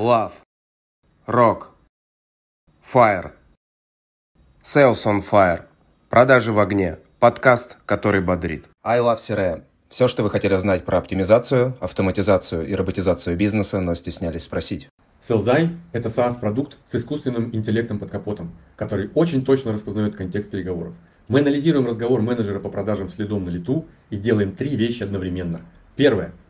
Love. Rock. Fire. Sales on Fire. Продажи в огне. Подкаст, который бодрит. I Love CRM. Все, что вы хотели знать про оптимизацию, автоматизацию и роботизацию бизнеса, но стеснялись спросить. Селзай – это SaaS-продукт с искусственным интеллектом под капотом, который очень точно распознает контекст переговоров. Мы анализируем разговор менеджера по продажам следом на лету и делаем три вещи одновременно. Первое –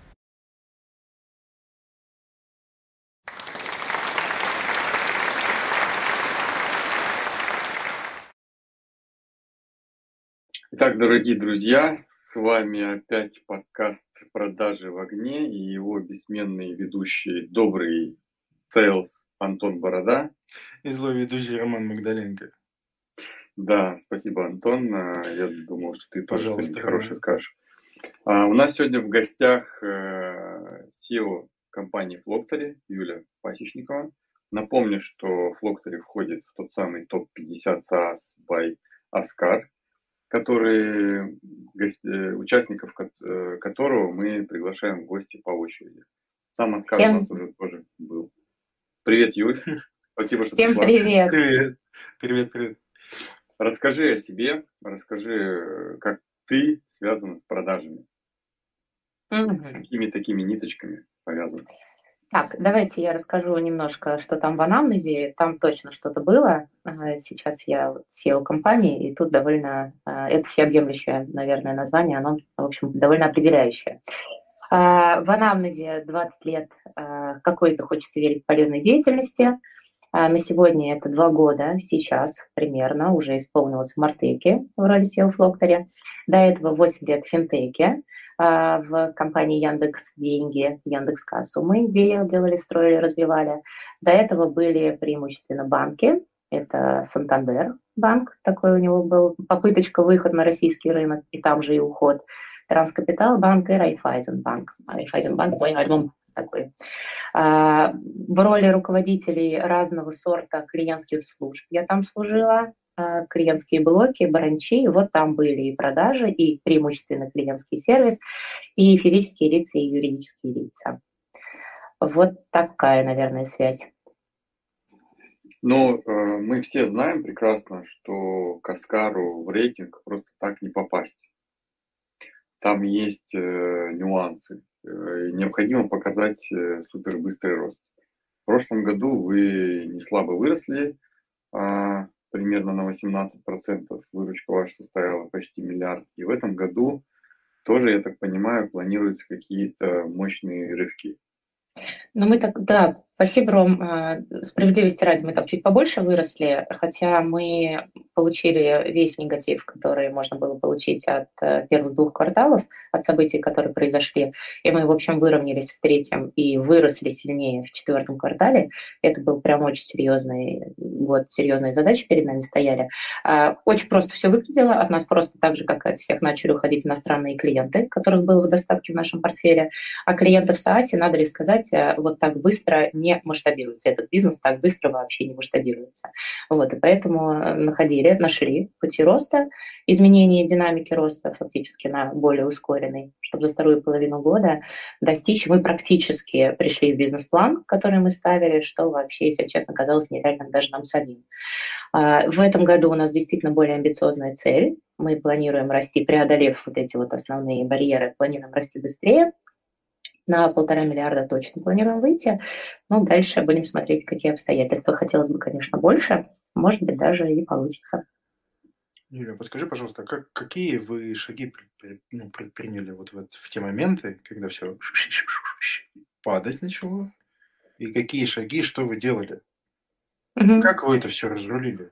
Итак, дорогие друзья, с вами опять подкаст «Продажи в огне» и его бессменный ведущий, добрый sales Антон Борода. И злой ведущий Роман Магдаленко. Да, спасибо, Антон. А, я думал, что ты тоже что-нибудь хорошее скажешь. А, у нас сегодня в гостях э, SEO компании Flocktory Юля Пасечникова. Напомню, что Flocktory входит в тот самый топ-50 SaaS by Ascar, который, э, участников э, которого мы приглашаем в гости по очереди. Сам Аскар Всем... у нас уже тоже был. Привет, Юль. Спасибо, что Всем пришла. привет. Привет. Привет, привет. Расскажи о себе, расскажи, как ты связан с продажами. Угу. Какими такими ниточками повязан? Так, давайте я расскажу немножко, что там в анамнезе. Там точно что-то было. Сейчас я SEO компании, и тут довольно, а, это всеобъемлющее, наверное, название, оно, в общем, довольно определяющее. А, в анамнезе 20 лет а, какой-то, хочется верить, полезной деятельности. А, на сегодня это два года, сейчас примерно, уже исполнилось в Мартеке в роли SEO Флокторе. До этого 8 лет в Финтеке, в компании Яндекс Деньги, Яндекс Кассу мы делали, строили, развивали. До этого были преимущественно банки, это Сантандер банк, такой у него был попыточка выход на российский рынок, и там же и уход. Транскапитал банк и Райфайзенбанк. Райфайзенбанк мой альбом такой. А, в роли руководителей разного сорта клиентских служб я там служила, клиентские блоки, бранчи, вот там были и продажи, и преимущественно клиентский сервис, и физические лица, и юридические лица. Вот такая, наверное, связь. Ну, э, мы все знаем прекрасно, что Каскару в рейтинг просто так не попасть там есть э, нюансы. Э, необходимо показать э, супербыстрый рост. В прошлом году вы не слабо выросли, э, примерно на 18%. Выручка ваша составила почти миллиард. И в этом году тоже, я так понимаю, планируются какие-то мощные рывки. Ну, мы так, да, спасибо, Ром. А, справедливости ради, мы так чуть побольше выросли, хотя мы получили весь негатив, который можно было получить от э, первых двух кварталов, от событий, которые произошли. И мы, в общем, выровнялись в третьем и выросли сильнее в четвертом квартале. Это был прям очень серьезный год, серьезные задачи перед нами стояли. А, очень просто все выглядело. От нас просто так же, как от всех, начали уходить иностранные клиенты, которых было в достатке в нашем портфеле. А клиентов в СААСе, надо ли сказать, э, вот так быстро не масштабируется. Этот бизнес так быстро вообще не масштабируется. Вот, и поэтому находили, нашли пути роста, изменения динамики роста фактически на более ускоренный, чтобы за вторую половину года достичь. Мы практически пришли в бизнес-план, который мы ставили, что вообще, если честно, казалось нереальным даже нам самим. А, в этом году у нас действительно более амбициозная цель. Мы планируем расти, преодолев вот эти вот основные барьеры, планируем расти быстрее, на полтора миллиарда точно планируем выйти. Ну, дальше будем смотреть, какие обстоятельства. Хотелось бы, конечно, больше. Может быть, даже и получится. Юля, подскажи, пожалуйста, как, какие вы шаги ну, предприняли вот в, в те моменты, когда все падать начало? И какие шаги, что вы делали? Угу. Как вы это все разрулили?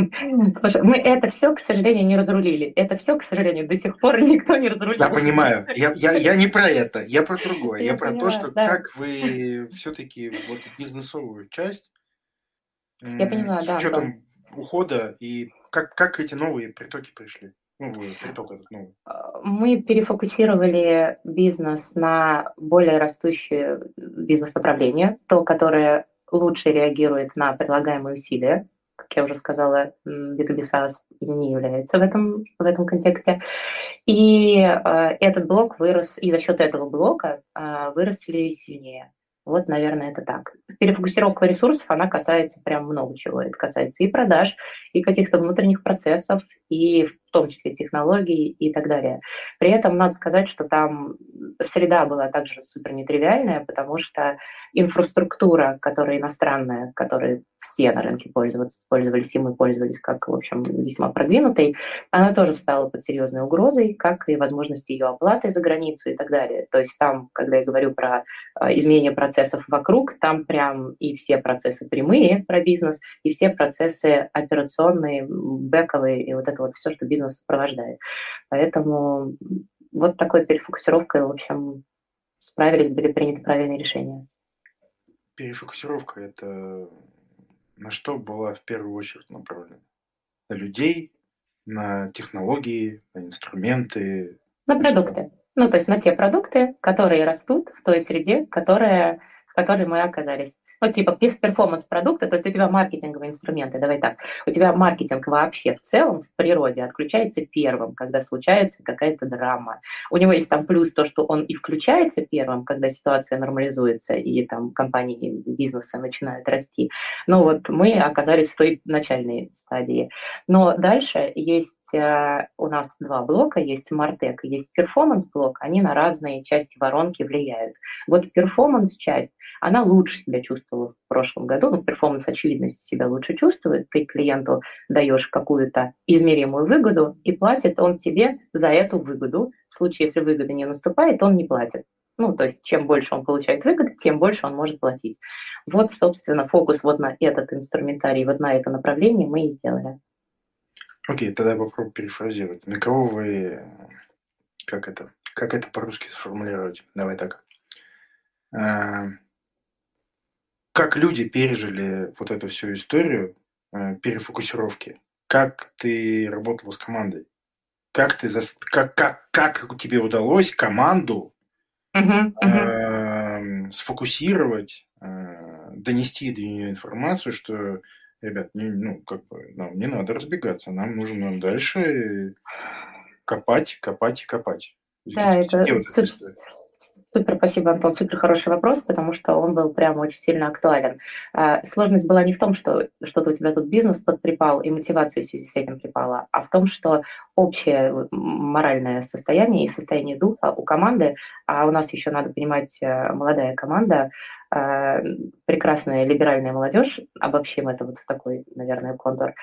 Слушай, мы это все, к сожалению, не разрулили. Это все, к сожалению, до сих пор никто не разрулил. Я понимаю. Я, я, я не про это. Я про другое. Я, я про поняла, то, что да. как вы все-таки вот бизнесовую часть Я поняла, с да. учетом ухода и как, как эти новые притоки пришли? Ну, приток этот новый. А, мы перефокусировали бизнес на более растущее бизнес-направление, то, которое лучше реагирует на предлагаемые усилия. Как я уже сказала, B2B SaaS не является в этом, в этом контексте. И э, этот блок вырос, и за счет этого блока э, выросли сильнее. Вот, наверное, это так. Перефокусировка ресурсов, она касается прям много чего. Это касается и продаж, и каких-то внутренних процессов, и в том числе технологий и так далее. При этом надо сказать, что там среда была также супер нетривиальная, потому что инфраструктура, которая иностранная, которой все на рынке пользовались, пользовались, и мы пользовались как, в общем, весьма продвинутой, она тоже встала под серьезной угрозой, как и возможность ее оплаты за границу и так далее. То есть там, когда я говорю про а, изменение процессов вокруг, там прям и все процессы прямые про бизнес, и все процессы операционные, бэковые, и вот это вот все, что бизнес сопровождает. Поэтому вот такой перефокусировкой, в общем, справились, были приняты правильные решения. Перефокусировка – это на что была в первую очередь направлена? На людей, на технологии, на инструменты? На продукты. Ну, то есть на те продукты, которые растут в той среде, которая, в которой мы оказались ну, типа перформанс продукта, то есть у тебя маркетинговые инструменты, давай так, у тебя маркетинг вообще в целом в природе отключается первым, когда случается какая-то драма. У него есть там плюс то, что он и включается первым, когда ситуация нормализуется и там компании, бизнесы начинают расти. Но вот мы оказались в той начальной стадии. Но дальше есть э, у нас два блока, есть MarTech есть performance-блок, они на разные части воронки влияют. Вот performance-часть, она лучше себя чувствовала в прошлом году, ну, performance, очевидно, себя лучше чувствует, ты клиенту даешь какую-то измеримую выгоду, и платит он тебе за эту выгоду. В случае, если выгода не наступает, он не платит. Ну, то есть, чем больше он получает выгоды, тем больше он может платить. Вот, собственно, фокус вот на этот инструментарий, вот на это направление мы и сделали. Окей, тогда попробую перефразировать. На кого вы, как это, как это по-русски сформулировать? Давай так. А, как люди пережили вот эту всю историю э, перефокусировки? Как ты работала с командой? Как ты за, как, как, как тебе удалось команду uh-huh, uh-huh. Э, сфокусировать, э, донести до нее информацию, что ребят, не, ну, как бы, нам не надо разбегаться, нам нужно дальше копать, копать и копать. Да, это, Супер, спасибо, Антон. Супер хороший вопрос, потому что он был прям очень сильно актуален. А, сложность была не в том, что что-то у тебя тут бизнес подприпал и мотивация в связи с этим припала, а в том, что общее моральное состояние и состояние духа у команды, а у нас еще надо понимать э, молодая команда, э, прекрасная либеральная молодежь, обобщим это вот в такой, наверное, контур,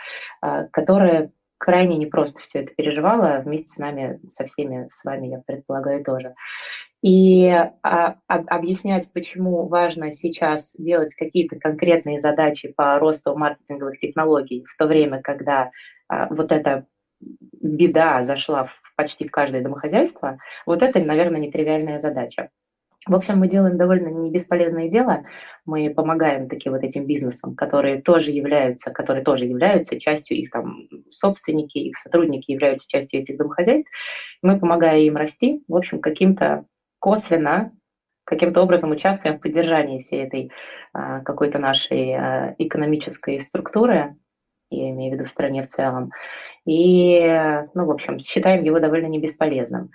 э, которая крайне непросто все это переживала, вместе с нами, со всеми с вами, я предполагаю, тоже. И а, объяснять, почему важно сейчас делать какие-то конкретные задачи по росту маркетинговых технологий, в то время, когда а, вот эта беда зашла в, почти в каждое домохозяйство, вот это, наверное, нетривиальная задача. В общем, мы делаем довольно не бесполезное дело. Мы помогаем таким вот этим бизнесам, которые тоже являются, которые тоже являются частью их там собственники, их сотрудники являются частью этих домохозяйств. Мы помогаем им расти, в общем, каким-то косвенно, каким-то образом участвуем в поддержании всей этой а, какой-то нашей а, экономической структуры, я имею в виду в стране в целом. И, ну, в общем, считаем его довольно не бесполезным.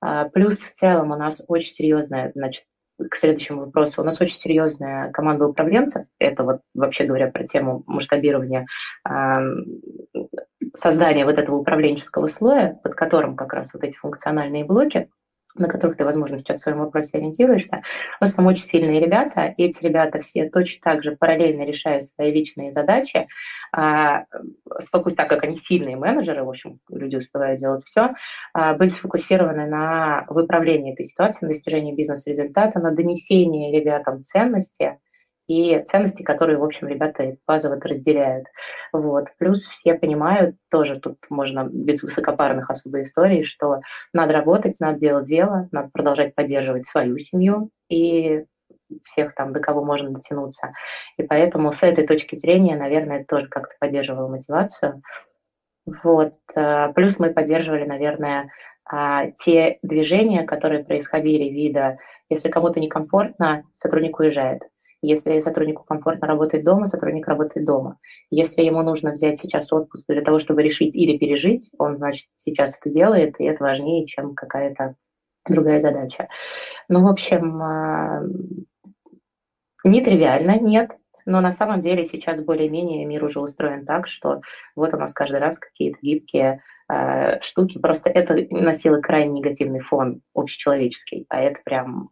А, плюс в целом у нас очень серьезная, значит, к следующему вопросу. У нас очень серьезная команда управленцев. Это вот вообще говоря про тему масштабирования, создания вот этого управленческого слоя, под которым как раз вот эти функциональные блоки – на которых ты, возможно, сейчас в своем вопросе ориентируешься. Нас там очень сильные ребята, и эти ребята все точно так же параллельно решают свои личные задачи, а, так как они сильные менеджеры, в общем, люди успевают делать все, а, были сфокусированы на выправлении этой ситуации, на достижении бизнес-результата, на донесении ребятам ценности, и ценности, которые, в общем, ребята базово разделяют. Вот. Плюс все понимают, тоже тут можно без высокопарных особо историй, что надо работать, надо делать дело, надо продолжать поддерживать свою семью и всех там, до кого можно дотянуться. И поэтому с этой точки зрения, наверное, это тоже как-то поддерживало мотивацию. Вот. Э, плюс мы поддерживали, наверное, а, те движения, которые происходили вида, если кому-то некомфортно, сотрудник уезжает. Если сотруднику комфортно работать дома, сотрудник работает дома. Если ему нужно взять сейчас отпуск для того, чтобы решить или пережить, он, значит, сейчас это делает, и это важнее, чем какая-то другая задача. Ну, в общем, а, нетривиально, нет, но на самом деле сейчас более-менее мир уже устроен так, что вот у нас каждый раз какие-то гибкие э, штуки. Просто это носило крайне негативный фон общечеловеческий, а это прям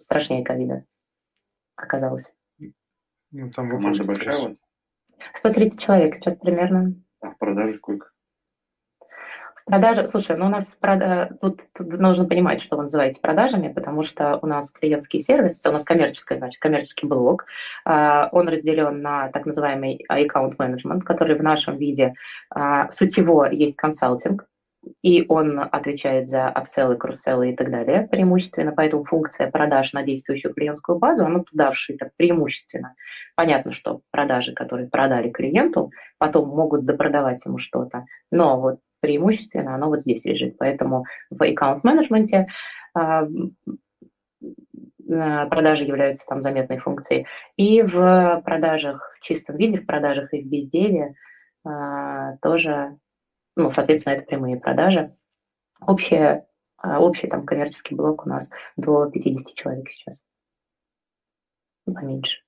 страшнее ковида оказалось. Ну, там Команда большая 130 человек сейчас примерно. А в продаже сколько? Продажи, слушай, ну у нас прода... тут, тут нужно понимать, что вы называете продажами, потому что у нас клиентский сервис, у нас коммерческий, значит, коммерческий блок, а, он разделен на так называемый аккаунт менеджмент, который в нашем виде а, сутево есть консалтинг, и он отвечает за апселлы, кросселлы и так далее преимущественно, поэтому функция продаж на действующую клиентскую базу, она туда вшита преимущественно. Понятно, что продажи, которые продали клиенту, потом могут допродавать ему что-то, но вот преимущественно оно вот здесь лежит. Поэтому в аккаунт-менеджменте а, а, продажи являются там заметной функцией. И в продажах в чистом виде, в продажах и в безделии а, тоже, ну, соответственно, это прямые продажи. Общая, общий там коммерческий блок у нас до 50 человек сейчас. Поменьше.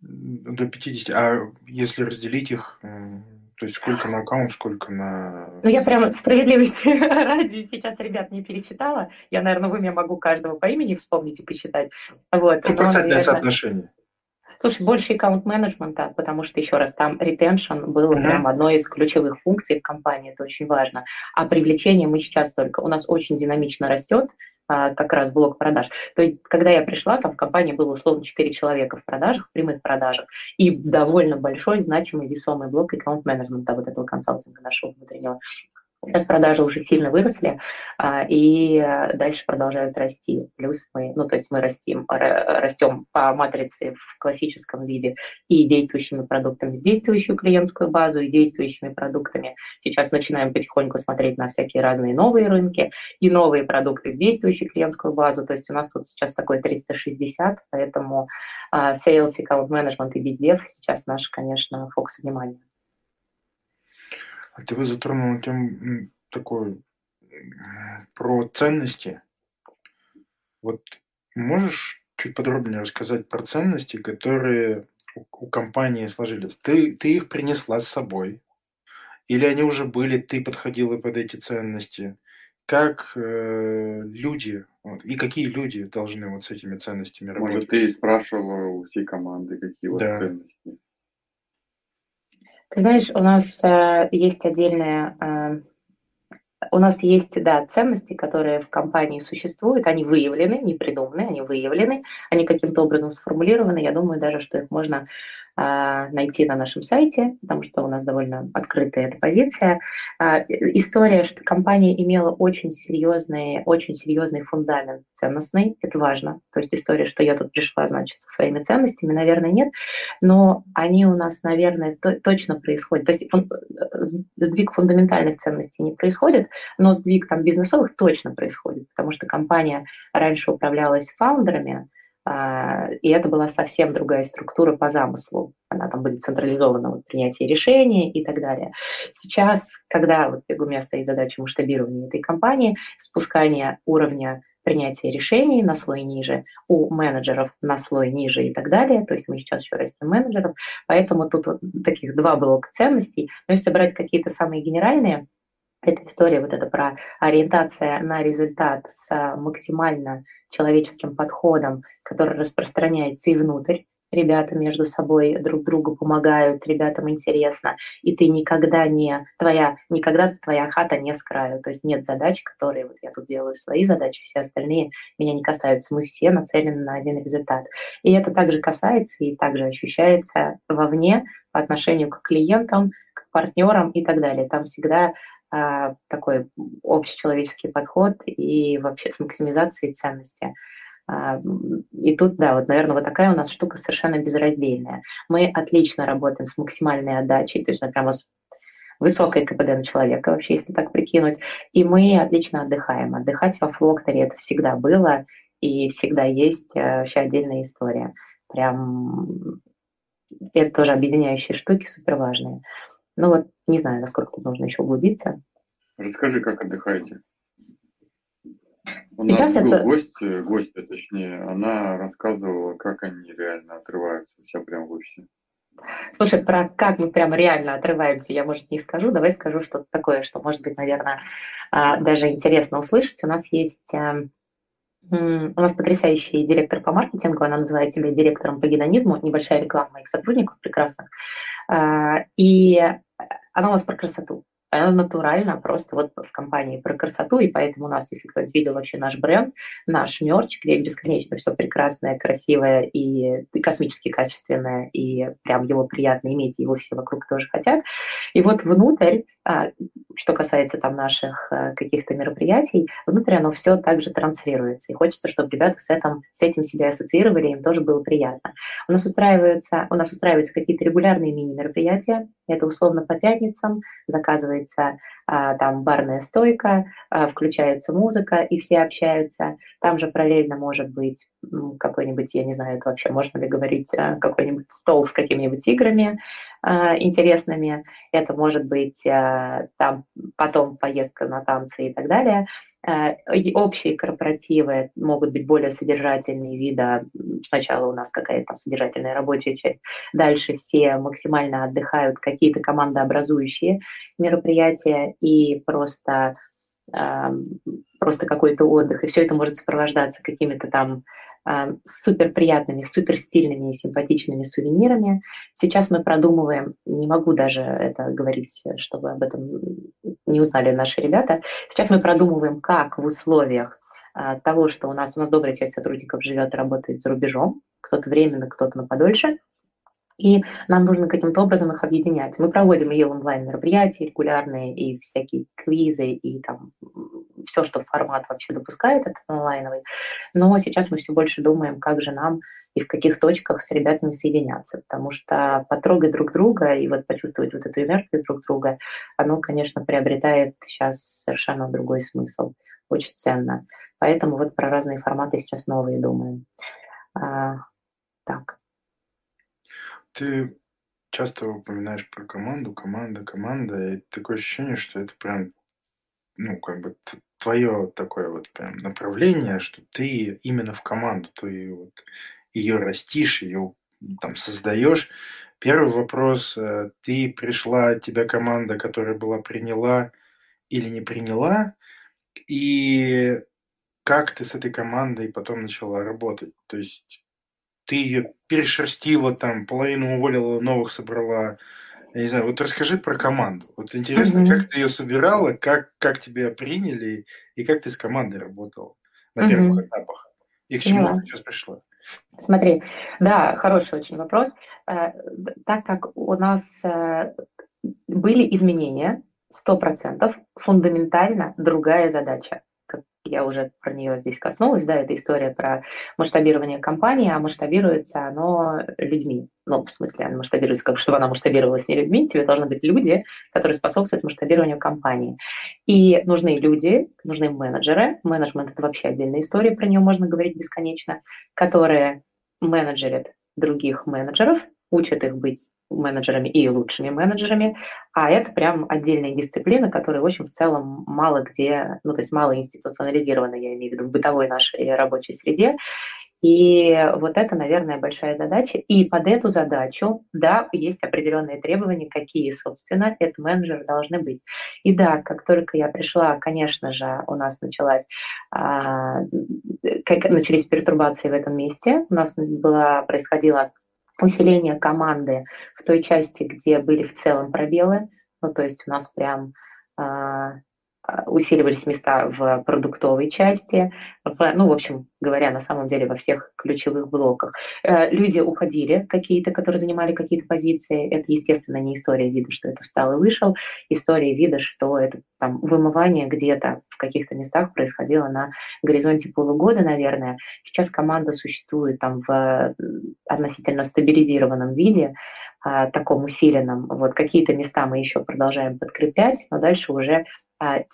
До 50. А если разделить их, то есть сколько на аккаунт, сколько на... Ну, я прямо справедливости ради сейчас ребят не перечитала. Я, наверное, в уме могу каждого по имени вспомнить и посчитать. Вот. Ну, процентное соотношение. Слушай, больше аккаунт-менеджмента, потому что, еще раз, там ретеншн был uh-huh. прям одной из ключевых функций в компании, это очень важно. А привлечение мы сейчас только, у нас очень динамично растет, а, как раз блок продаж. То есть, когда я пришла, там в компании было условно 4 человека в продажах, в прямых продажах, и довольно большой, значимый, весомый блок аккаунт-менеджмента вот этого консалтинга нашего внутреннего. Сейчас продажи уже сильно выросли, а, и дальше продолжают расти. Плюс мы, ну, то есть мы растим, растем по матрице в классическом виде и действующими продуктами действующую клиентскую базу, и действующими продуктами. Сейчас начинаем потихоньку смотреть на всякие разные новые рынки и новые продукты в действующую клиентскую базу. То есть у нас тут сейчас такой 360, поэтому uh, sales, account management и бездев сейчас наш, конечно, фокус внимания. А ты вы затронула тему такой про ценности. Вот можешь чуть подробнее рассказать про ценности, которые у, у компании сложились? Ты, ты их принесла с собой? Или они уже были, ты подходила под эти ценности? Как э, люди, вот, и какие люди должны вот с этими ценностями работать? Может, ты спрашивала у всей команды, какие вот да. ценности? Ты знаешь, у нас э, есть отдельная, э, у нас есть, да, ценности, которые в компании существуют, они выявлены, не придуманы, они выявлены, они каким-то образом сформулированы. Я думаю даже, что их можно найти на нашем сайте, потому что у нас довольно открытая эта позиция. А, история, что компания имела очень серьезный, очень серьезный фундамент ценностный, это важно. То есть история, что я тут пришла, значит, со своими ценностями, наверное, нет, но они у нас, наверное, то, точно происходят. То есть сдвиг фундаментальных ценностей не происходит, но сдвиг там бизнесовых точно происходит, потому что компания раньше управлялась фаундерами, а, и это была совсем другая структура по замыслу. Она там будет централизована вот, принятие решений и так далее. Сейчас, когда вот, у меня стоит задача масштабирования этой компании, спускание уровня принятия решений на слой ниже, у менеджеров на слой ниже и так далее. То есть мы сейчас еще растем менеджеров, поэтому тут вот таких два блока ценностей. Но если брать какие-то самые генеральные, эта история вот это про ориентация на результат с максимально человеческим подходом, который распространяется и внутрь. Ребята между собой друг другу помогают, ребятам интересно, и ты никогда не, твоя, никогда твоя хата не с краю, то есть нет задач, которые, вот я тут делаю свои задачи, все остальные меня не касаются, мы все нацелены на один результат. И это также касается и также ощущается вовне по отношению к клиентам, к партнерам и так далее. Там всегда а, такой общечеловеческий подход и вообще с максимизацией ценности. А, и тут, да, вот, наверное, вот такая у нас штука совершенно безраздельная. Мы отлично работаем с максимальной отдачей, то есть, например, высокое КПД на человека, вообще, если так прикинуть. И мы отлично отдыхаем. Отдыхать во Флокторе это всегда было и всегда есть э, вообще отдельная история. Прям это тоже объединяющие штуки, супер важные. Ну вот, не знаю, насколько тут нужно еще углубиться. Расскажи, как отдыхаете. У нас был это... гость, гостья точнее, она рассказывала, как они реально отрываются у себя прямо в офисе. Слушай, про как мы прям реально отрываемся, я, может, не скажу. Давай скажу что-то такое, что, может быть, наверное, а, даже интересно услышать. У нас есть... Эм, у нас потрясающий директор по маркетингу, она называет себя директором по гедонизму, небольшая реклама моих сотрудников прекрасных. А, и она у нас про красоту она натурально просто вот в компании про красоту, и поэтому у нас, если кто-нибудь видел вообще наш бренд, наш мерч, где бесконечно все прекрасное, красивое и, и космически качественное, и прям его приятно иметь, его все вокруг тоже хотят. И вот внутрь, что касается там наших а, каких-то мероприятий, внутрь оно все также транслируется, и хочется, чтобы ребята с этим, с этим себя ассоциировали, им тоже было приятно. У нас устраиваются, у нас устраиваются какие-то регулярные мини-мероприятия, это условно по пятницам, заказывается а, там барная стойка, а, включается музыка, и все общаются. Там же параллельно может быть какой-нибудь, я не знаю, это вообще можно ли говорить, а, какой-нибудь стол с какими-нибудь играми а, интересными. Это может быть а, там потом поездка на танцы и так далее. Э, общие корпоративы могут быть более содержательные вида. Сначала у нас какая-то там содержательная рабочая часть, дальше все максимально отдыхают, какие-то командообразующие мероприятия и просто, просто какой-то отдых. И все это может сопровождаться какими-то там а, супер приятными, супер стильными и симпатичными сувенирами. Сейчас мы продумываем, не могу даже это говорить, чтобы об этом не узнали наши ребята. Сейчас мы продумываем, как в условиях а, того, что у нас, у нас добрая часть сотрудников живет и работает за рубежом, кто-то временно, кто-то на подольше, и нам нужно каким-то образом их объединять. Мы проводим и онлайн мероприятия регулярные, и всякие квизы, и там все, что формат вообще допускает, этот онлайновый. Но сейчас мы все больше думаем, как же нам и в каких точках с ребятами соединяться, потому что потрогать друг друга и вот почувствовать вот эту энергию друг друга, оно, конечно, приобретает сейчас совершенно другой смысл, очень ценно. Поэтому вот про разные форматы сейчас новые думаем. А, так. Ты часто упоминаешь про команду, команда, команда, и такое ощущение, что это прям ну, как бы твое такое вот прям направление, что ты именно в команду, ты вот ее растишь, ее там создаешь. Первый вопрос, э, ты пришла, тебя команда, которая была приняла или не приняла, и как ты с этой командой потом начала работать? То есть ты ее перешерстила, там, половину уволила, новых собрала, я не знаю, вот расскажи про команду. Вот интересно, угу. как ты ее собирала, как, как тебя приняли и как ты с командой работала на первых угу. этапах? И к чему Поняла. ты сейчас пришла? Смотри, да, хороший очень вопрос. Э, так как у нас э, были изменения, 100%, фундаментально другая задача я уже про нее здесь коснулась, да, это история про масштабирование компании, а масштабируется оно людьми. Ну, в смысле, она масштабируется, как чтобы она масштабировалась не людьми, тебе должны быть люди, которые способствуют масштабированию компании. И нужны люди, нужны менеджеры. Менеджмент – это вообще отдельная история, про нее можно говорить бесконечно, которые менеджерят других менеджеров, учат их быть менеджерами и лучшими менеджерами, а это прям отдельная дисциплина, которая, в общем, в целом мало где, ну, то есть мало институционализирована, я имею в виду, в бытовой нашей рабочей среде. И вот это, наверное, большая задача. И под эту задачу, да, есть определенные требования, какие, собственно, этот менеджер должны быть. И да, как только я пришла, конечно же, у нас началась, а, как начались пертурбации в этом месте. У нас была, происходила усиление команды в той части, где были в целом пробелы. Ну, то есть у нас прям а, усиливались места в продуктовой части, в, ну, в общем говоря, на самом деле во всех ключевых блоках. Э, люди уходили какие-то, которые занимали какие-то позиции. Это, естественно, не история вида, что это встал и вышел. История вида, что это там вымывание где-то в каких-то местах происходило на горизонте полугода, наверное. Сейчас команда существует там в относительно стабилизированном виде, таком усиленном. Вот какие-то места мы еще продолжаем подкреплять, но дальше уже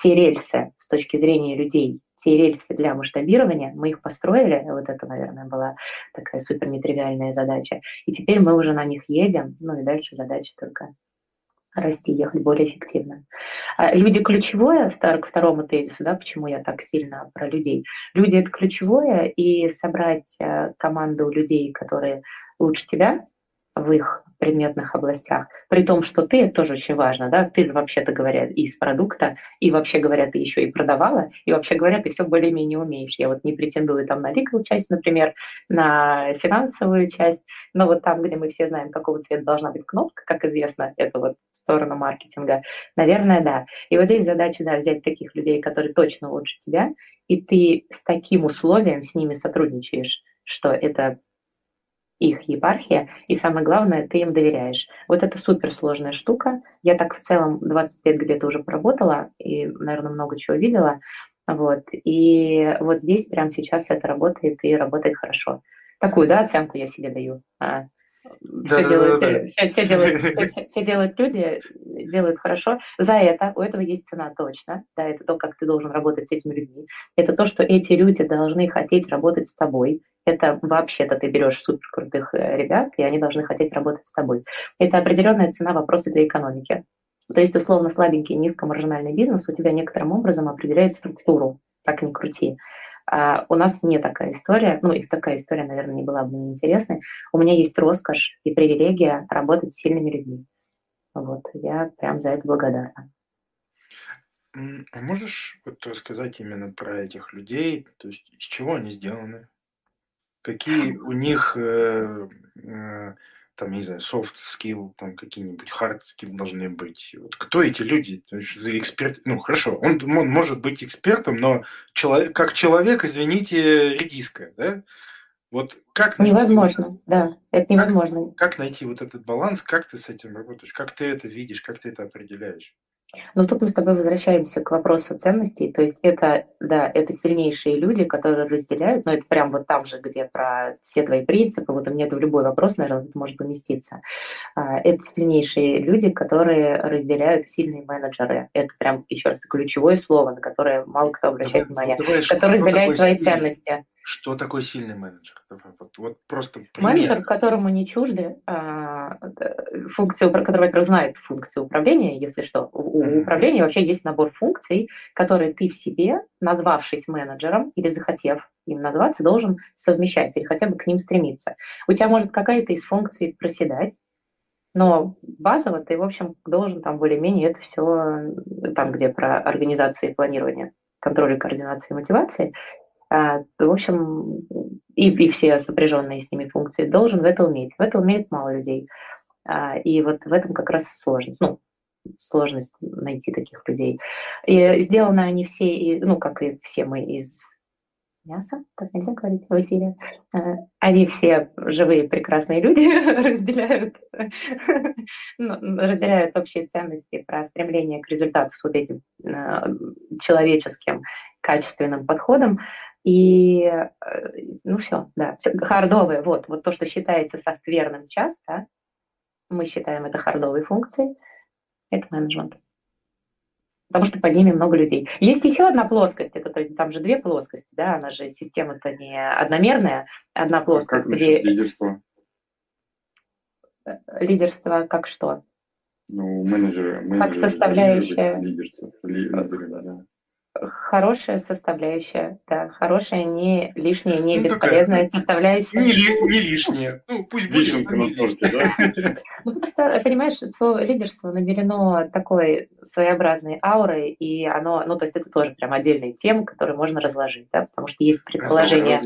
те рельсы с точки зрения людей, те рельсы для масштабирования, мы их построили, вот это, наверное, была такая супер нетривиальная задача, и теперь мы уже на них едем, ну и дальше задача только расти, ехать более эффективно. А люди ключевое, к второму тезису, да, почему я так сильно про людей. Люди это ключевое, и собрать э, команду людей, которые лучше тебя, в их предметных областях, при том, что ты, это тоже очень важно, да, ты вообще-то говоря из продукта, и вообще говоря, ты еще и продавала, и вообще говоря, ты все более-менее умеешь. Я вот не претендую там на legal часть, например, на финансовую часть, но вот там, где мы все знаем, какого цвета должна быть кнопка, как известно, это вот сторону маркетинга, наверное, да. И вот здесь задача, да, взять таких людей, которые точно лучше тебя, и ты с таким условием с ними сотрудничаешь, что это их епархия, и самое главное, ты им доверяешь. Вот это суперсложная штука. Я так в целом 20 лет где-то уже поработала и, наверное, много чего видела. Вот. И вот здесь прямо сейчас это работает и работает хорошо. Такую, да, оценку я себе даю. А, все, да, делают, да, да, Все, все, делают, все, все делают люди, делают хорошо. За это у этого есть цена точно. Да, это то, как ты должен работать с этими людьми. Это то, что эти люди должны хотеть работать с тобой. Это вообще-то ты берешь супер крутых э, ребят, и они должны хотеть работать с тобой. Это определенная цена вопроса для экономики. То есть, условно, слабенький низкомаржинальный бизнес у тебя некоторым образом определяет структуру, как ни крути. А у нас не такая история, ну и такая история, наверное, не была бы мне интересной. У меня есть роскошь и привилегия работать с сильными людьми. Вот, я прям за это благодарна. А можешь вот рассказать именно про этих людей, то есть из чего они сделаны? Какие у них э, э, там, не знаю, soft skill, там какие-нибудь hard skill должны быть. Вот кто эти люди? Эксперт, ну хорошо, он, он может быть экспертом, но человек, как человек, извините, редиска, да? Вот как найти, невозможно, да, это невозможно. Как, как найти вот этот баланс, как ты с этим работаешь, как ты это видишь, как ты это определяешь? Но тут мы с тобой возвращаемся к вопросу ценностей. То есть это, да, это сильнейшие люди, которые разделяют, но это прям вот там же, где про все твои принципы, вот у меня это в любой вопрос, наверное, может поместиться. А, это сильнейшие люди, которые разделяют сильные менеджеры. Это прям, еще раз, ключевое слово, на которое мало кто обращает внимание. Которые разделяют твои ценности. Что такое сильный менеджер? Вот, вот просто пример. Менеджер, которому не чужды а, функцию, который, знает функцию управления, если что. У, у управления вообще есть набор функций, которые ты в себе, назвавшись менеджером или захотев им назваться, должен совмещать или хотя бы к ним стремиться. У тебя может какая-то из функций проседать, но базово ты, в общем, должен там более-менее это все, там, где про организацию и планирование, контроль и координации и мотивации, в общем, и, и все сопряженные с ними функции должен в это уметь. В это умеет мало людей. А, и вот в этом как раз сложность. Ну, сложность найти таких людей. И сделаны они все, ну, как и все мы из мяса, так нельзя говорить в эфире. А, они все живые, прекрасные люди, разделяют, ну, разделяют общие ценности про стремление к результату с вот этим человеческим качественным подходом. И, э, ну все, да, хардовые, вот, вот то, что считается софтверным часто, мы считаем это хардовой функцией, это менеджмент. Потому что под ними много людей. Есть еще одна плоскость, это то есть там же две плоскости, да, она же система-то не одномерная, одна плоскость. А как где... лидерство? Э, лидерство как что? Ну, менеджеры. менеджеры как составляющая. Лидерство. Лидеры, да, да хорошая составляющая, да, хорошая, не лишняя, не ну, бесполезная такая, составляющая. Не, не лишняя. Ну, пусть будет. на торте, да? Ну, просто, понимаешь, слово лидерство наделено такой своеобразной аурой, и оно, ну, то есть это тоже прям отдельная тема, которую можно разложить, да, потому что есть предположение.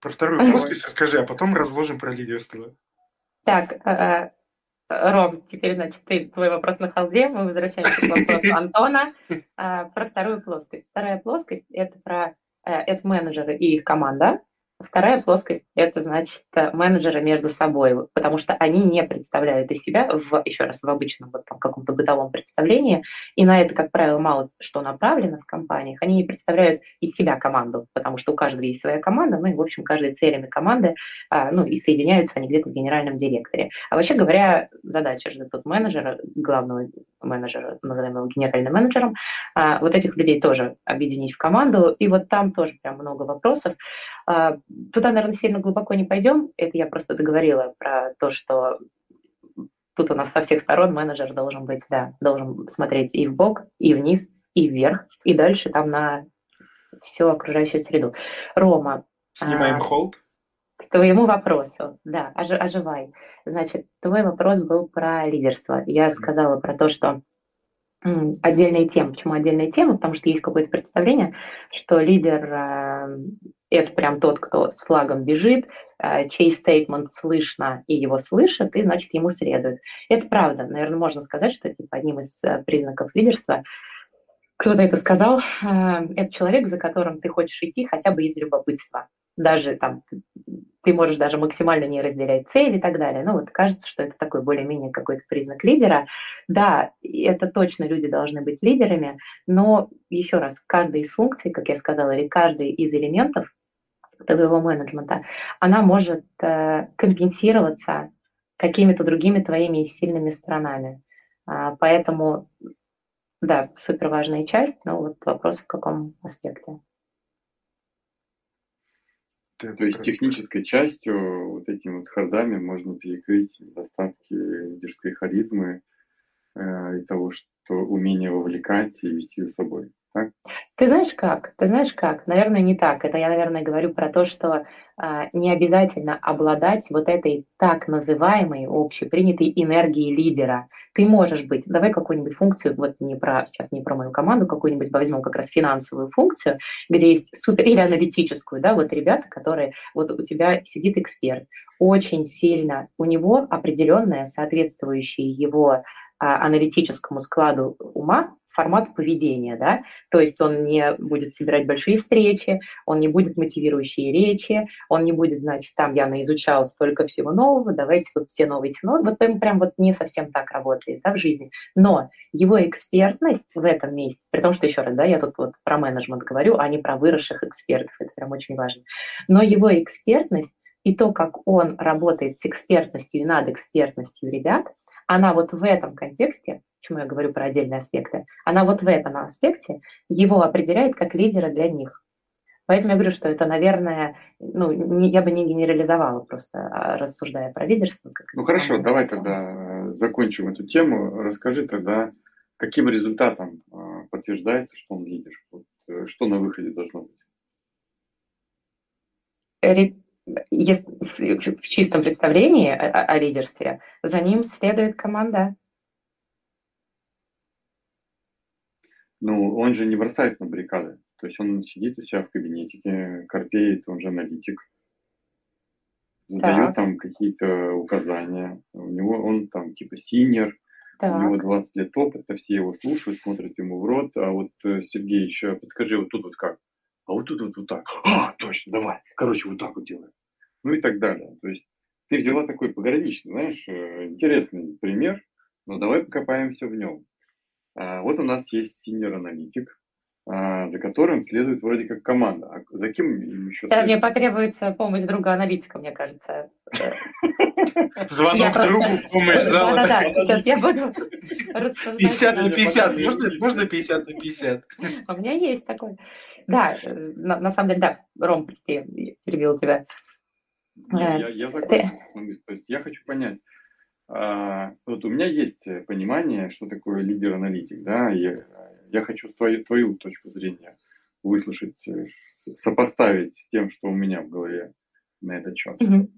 Про вторую плоскость расскажи, а потом разложим про лидерство. Так, а, а, Ром, теперь, значит, ты, твой вопрос на халде, мы возвращаемся к вопросу Антона а, про вторую плоскость. Вторая плоскость – это про э, это менеджеры и их команда, Вторая плоскость – это, значит, менеджеры между собой, потому что они не представляют из себя, в, еще раз, в обычном вот, каком-то бытовом представлении, и на это, как правило, мало что направлено в компаниях, они не представляют из себя команду, потому что у каждого есть своя команда, ну и, в общем, каждый целями команды, а, ну и соединяются они где-то в генеральном директоре. А вообще говоря, задача же тут менеджера, главного менеджера, назовем его генеральным менеджером, а, вот этих людей тоже объединить в команду, и вот там тоже прям много вопросов. А, Туда, наверное, сильно глубоко не пойдем. Это я просто договорила про то, что тут у нас со всех сторон менеджер должен быть, да, должен смотреть и в бок, и вниз, и вверх, и дальше там на всю окружающую среду. Рома. Снимаем а, холд. Твоему вопросу, да, оживай. Значит, твой вопрос был про лидерство. Я сказала про то, что отдельная тема. Почему отдельная тема? Потому что есть какое-то представление, что лидер э, это прям тот, кто с флагом бежит, э, чей стейтмент слышно и его слышат, и значит ему следует. Это правда. Наверное, можно сказать, что типа, одним из э, признаков лидерства кто-то это сказал, это человек, за которым ты хочешь идти хотя бы из любопытства. Даже там ты можешь даже максимально не разделять цели и так далее. Ну вот кажется, что это такой более-менее какой-то признак лидера. Да, это точно люди должны быть лидерами, но еще раз, каждая из функций, как я сказала, или каждый из элементов твоего менеджмента, она может э, компенсироваться какими-то другими твоими сильными сторонами. А, поэтому, да, супер важная часть, но вот вопрос в каком аспекте. То есть технической частью вот этими вот хардами можно перекрыть недостатки лидерской харизмы э, и того, что умение вовлекать и вести за собой? Ты знаешь как? Ты знаешь как? Наверное, не так. Это я, наверное, говорю про то, что а, не обязательно обладать вот этой так называемой общепринятой энергией лидера. Ты можешь быть, давай какую-нибудь функцию, вот не про, сейчас не про мою команду, какую-нибудь возьмем как раз финансовую функцию, где есть супер, или аналитическую, да, вот ребята, которые, вот у тебя сидит эксперт, очень сильно, у него определенная соответствующая его а, аналитическому складу ума формат поведения, да, то есть он не будет собирать большие встречи, он не будет мотивирующие речи, он не будет, значит, там я наизучал столько всего нового, давайте тут все новые технологии, вот он прям вот не совсем так работает, да, в жизни, но его экспертность в этом месте, при том, что еще раз, да, я тут вот про менеджмент говорю, а не про выросших экспертов, это прям очень важно, но его экспертность и то, как он работает с экспертностью и над экспертностью ребят, она вот в этом контексте почему я говорю про отдельные аспекты, она вот в этом аспекте его определяет как лидера для них. Поэтому я говорю, что это, наверное, ну, не, я бы не генерализовала просто, а рассуждая про лидерство. Как ну хорошо, самое. давай тогда э, закончим эту тему. Расскажи тогда, каким результатом э, подтверждается, что он лидер? Вот, э, что на выходе должно быть? Если в чистом представлении о, о лидерстве, за ним следует команда. Ну, он же не бросает на баррикады. То есть он сидит у себя в кабинетике, корпеет, он же аналитик, задает так. там какие-то указания. У него он там типа синер, так. у него 20 лет опыта, все его слушают, смотрят ему в рот. А вот, э, Сергей, еще подскажи, вот тут вот как? А вот тут вот, вот так. А, точно, давай. Короче, вот так вот делаем. Ну и так далее. То есть ты взяла такой пограничный, знаешь, э, интересный пример, но давай покопаемся в нем. А, вот у нас есть senior-аналитик, а, за которым следует вроде как команда. А за кем еще? Да, мне потребуется помощь друга аналитика, мне кажется. Звонок другу, помощь, да? Да-да-да, сейчас я буду 50 на 50, можно, можно 50 на 50? У меня есть такой. Да, на, на самом деле, да, Ром, прости, перебил тебя. Я, я, я, закончу. я хочу понять, а, вот у меня есть понимание, что такое лидер-аналитик, да, я, я хочу твою, твою точку зрения выслушать, э, сопоставить с тем, что у меня в голове на этот счет. Угу.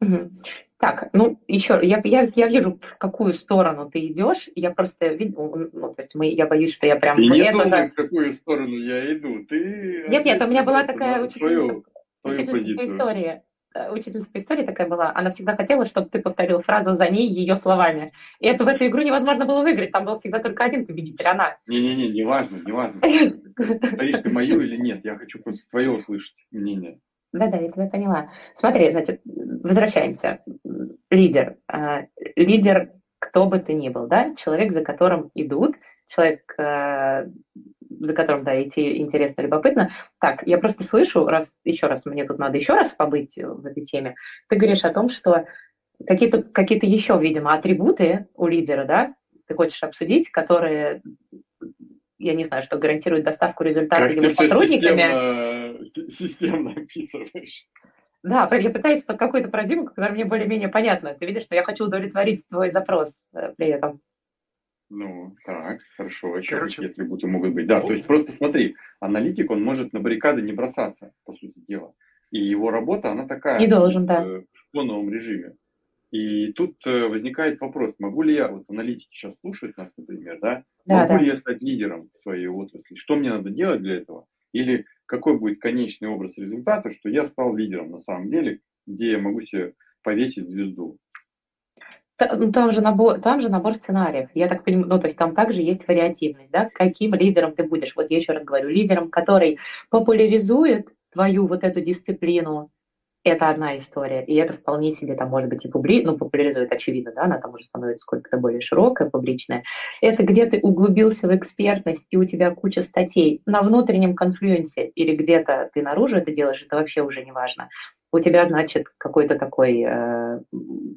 Угу. Так, ну еще, я, я, я вижу, в какую сторону ты идешь, я просто виду, ну, то есть мы, я боюсь, что я прям... Ты не думай, за... в какую сторону я иду, ты... Нет, нет, у меня была такая очень свою, свою позицию. история учительница по истории такая была, она всегда хотела, чтобы ты повторил фразу за ней ее словами. И это в эту игру невозможно было выиграть, там был всегда только один победитель, она. Не-не-не, не важно, не важно, повторишь ты мою или нет, я хочу просто твое услышать мнение. Да-да, я тебя поняла. Смотри, значит, возвращаемся. Лидер. А, лидер, кто бы ты ни был, да, человек, за которым идут, человек, э, за которым, да, идти интересно, любопытно. Так, я просто слышу, раз, еще раз, мне тут надо еще раз побыть в этой теме, ты говоришь о том, что какие-то какие еще, видимо, атрибуты у лидера, да, ты хочешь обсудить, которые, я не знаю, что гарантируют доставку результата как его сотрудниками. Системно, системно описываешь. Да, я пытаюсь под какую-то парадигму, которая мне более-менее понятна. Ты видишь, что я хочу удовлетворить твой запрос э, при этом. Ну, так, хорошо. Еще Короче, какие атрибуты могут быть? Да, то есть просто смотри, аналитик, он может на баррикады не бросаться, по сути дела. И его работа, она такая... Не должен, да. В фоновом режиме. И тут э, возникает вопрос, могу ли я, вот аналитики сейчас слушают нас, например, да, да могу да. ли я стать лидером в своей отрасли? Что мне надо делать для этого? Или какой будет конечный образ результата, что я стал лидером на самом деле, где я могу себе повесить звезду? Ну, там же набор, там же набор сценариев. Я так понимаю, ну, то есть там также есть вариативность, да, каким лидером ты будешь. Вот я еще раз говорю, лидером, который популяризует твою вот эту дисциплину, это одна история, и это вполне себе там может быть и публи... ну, популяризует, очевидно, да, она там уже становится сколько-то более широкая, публичная. Это где ты углубился в экспертность, и у тебя куча статей на внутреннем конфлюенсе, или где-то ты наружу это делаешь, это вообще уже не важно у тебя, значит, какой-то такой, э,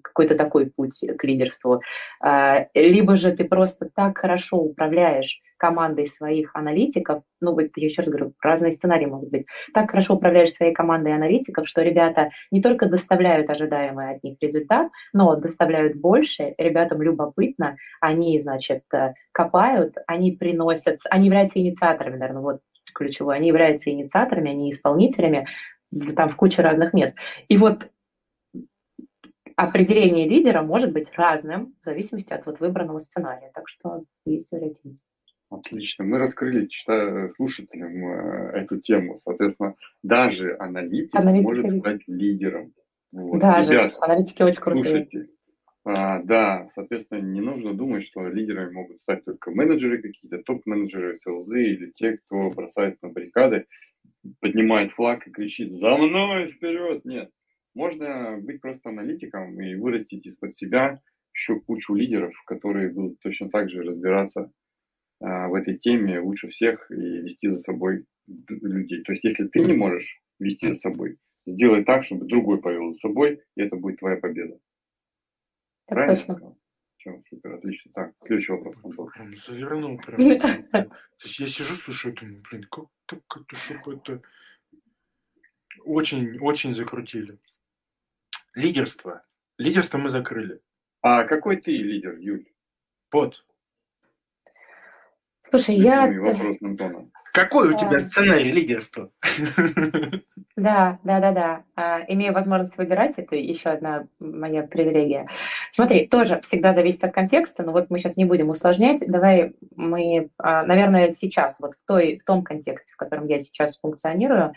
какой-то такой путь к лидерству. А, либо же ты просто так хорошо управляешь командой своих аналитиков, ну, вот я еще раз говорю, разные сценарии могут быть, так хорошо управляешь своей командой аналитиков, что ребята не только доставляют ожидаемый от них результат, но доставляют больше, ребятам любопытно, они, значит, э, копают, они приносят, они являются инициаторами, наверное, вот ключевое, они являются инициаторами, они исполнителями, там в куче разных мест. И вот определение лидера может быть разным в зависимости от вот выбранного сценария. Так что есть вариативность. Отлично. Мы раскрыли читая, слушателям э, эту тему. Соответственно, даже аналитик, аналитик может стать лидером. Вот. Даже. Ребята, аналитики очень крутые. Слушайте, а, да, соответственно, не нужно думать, что лидерами могут стать только менеджеры какие-то, топ-менеджеры, селзы или те, кто бросается на баррикады поднимает флаг и кричит «За мной вперед!» Нет. Можно быть просто аналитиком и вырастить из-под себя еще кучу лидеров, которые будут точно так же разбираться а, в этой теме лучше всех и вести за собой людей. То есть, если ты не можешь вести за собой, сделай так, чтобы другой повел за собой, и это будет твоя победа. Так Правильно? Точно. Все, супер, отлично. Так, следующий вопрос. Прям завернул прям. То есть я сижу, слушаю, думаю, блин, как так это чтобы это очень, очень закрутили. Лидерство. Лидерство мы закрыли. А какой ты лидер, Юль? Вот. Слушай, я... Вопрос Антона. Какой у тебя сценарий лидерства? Да, да, да, да. А, имею возможность выбирать, это еще одна моя привилегия. Смотри, тоже всегда зависит от контекста, но вот мы сейчас не будем усложнять. Давай мы, а, наверное, сейчас, вот в, той, в том контексте, в котором я сейчас функционирую,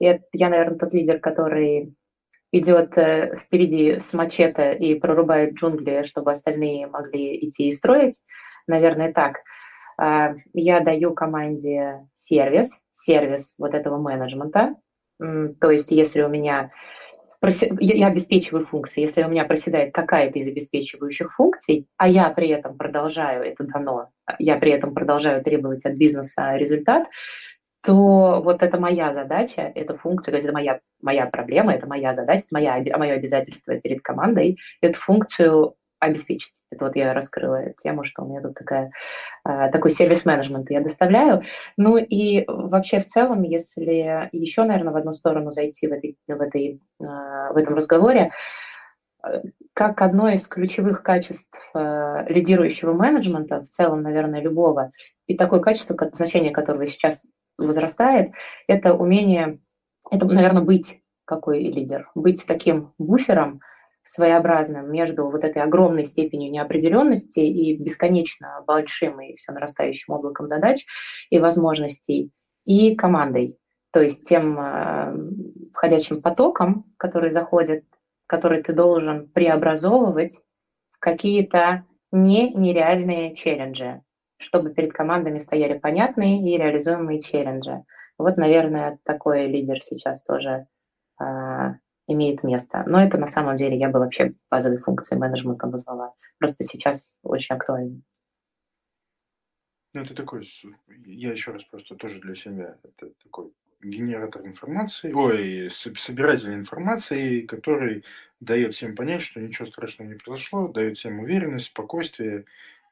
я, я наверное, тот лидер, который идет э, впереди с мачете и прорубает джунгли, чтобы остальные могли идти и строить. Наверное, так. А, я даю команде сервис, сервис вот этого менеджмента. То есть если у меня я обеспечиваю функции. Если у меня проседает какая-то из обеспечивающих функций, а я при этом продолжаю, это дано, я при этом продолжаю требовать от бизнеса результат, то вот это моя задача, это функция, то есть это моя, моя проблема, это моя задача, моя, мое обязательство перед командой, эту функцию обеспечить. Это вот я раскрыла тему, что у меня тут такая, а, такой сервис-менеджмент я доставляю. Ну и вообще в целом, если еще, наверное, в одну сторону зайти в, этой, в, этой, а, в этом разговоре, как одно из ключевых качеств лидирующего менеджмента, в целом, наверное, любого, и такое качество, значение которого сейчас возрастает, это умение, это, наверное, быть какой лидер, быть таким буфером, своеобразным между вот этой огромной степенью неопределенности и бесконечно большим и все нарастающим облаком задач и возможностей и командой. то есть тем э, входящим потоком, который заходит, который ты должен преобразовывать в какие-то не нереальные челленджи, чтобы перед командами стояли понятные и реализуемые челленджи. Вот, наверное, такой лидер сейчас тоже э, имеет место. Но это на самом деле я бы вообще базовые функции менеджмента назвала. Просто сейчас очень актуально. Ну, это такой, я еще раз просто тоже для себя, это такой генератор информации, ой, собиратель информации, который дает всем понять, что ничего страшного не произошло, дает всем уверенность, спокойствие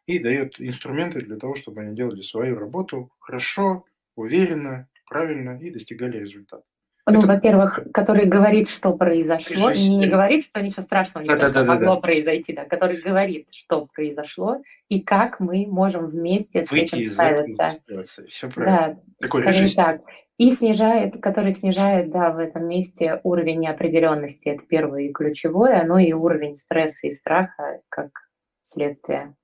и дает инструменты для того, чтобы они делали свою работу хорошо, уверенно, правильно и достигали результата. Ну, это... во-первых, который говорит, что произошло, Жизнь. не говорит, что ничего страшного не да, да, да, могло да, произойти, да, который говорит, что произошло и как мы можем вместе Выйти с этим справиться. Все правильно. Да, Такой режиссер. так. И снижает, который снижает, да, в этом месте уровень неопределенности, это первое и ключевое, но и уровень стресса и страха как следствие.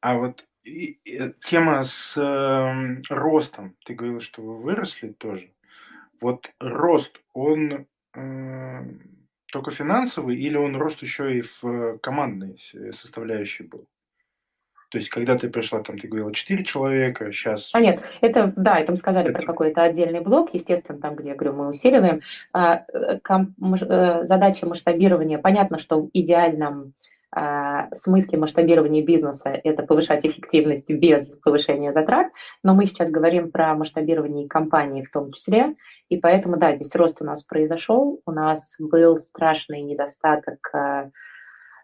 А вот и, и, тема с э, ростом, ты говорила, что вы выросли тоже вот рост, он э, только финансовый или он рост еще и в командной составляющей был? То есть, когда ты пришла, там, ты говорила, 4 человека, сейчас... А нет, это, да, это мы сказали это... про какой-то отдельный блок, естественно, там, где, я говорю, мы усиливаем. А, э, ком, э, задача масштабирования, понятно, что в идеальном а, смысле масштабирования бизнеса – это повышать эффективность без повышения затрат, но мы сейчас говорим про масштабирование компании в том числе, и поэтому, да, здесь рост у нас произошел, у нас был страшный недостаток а,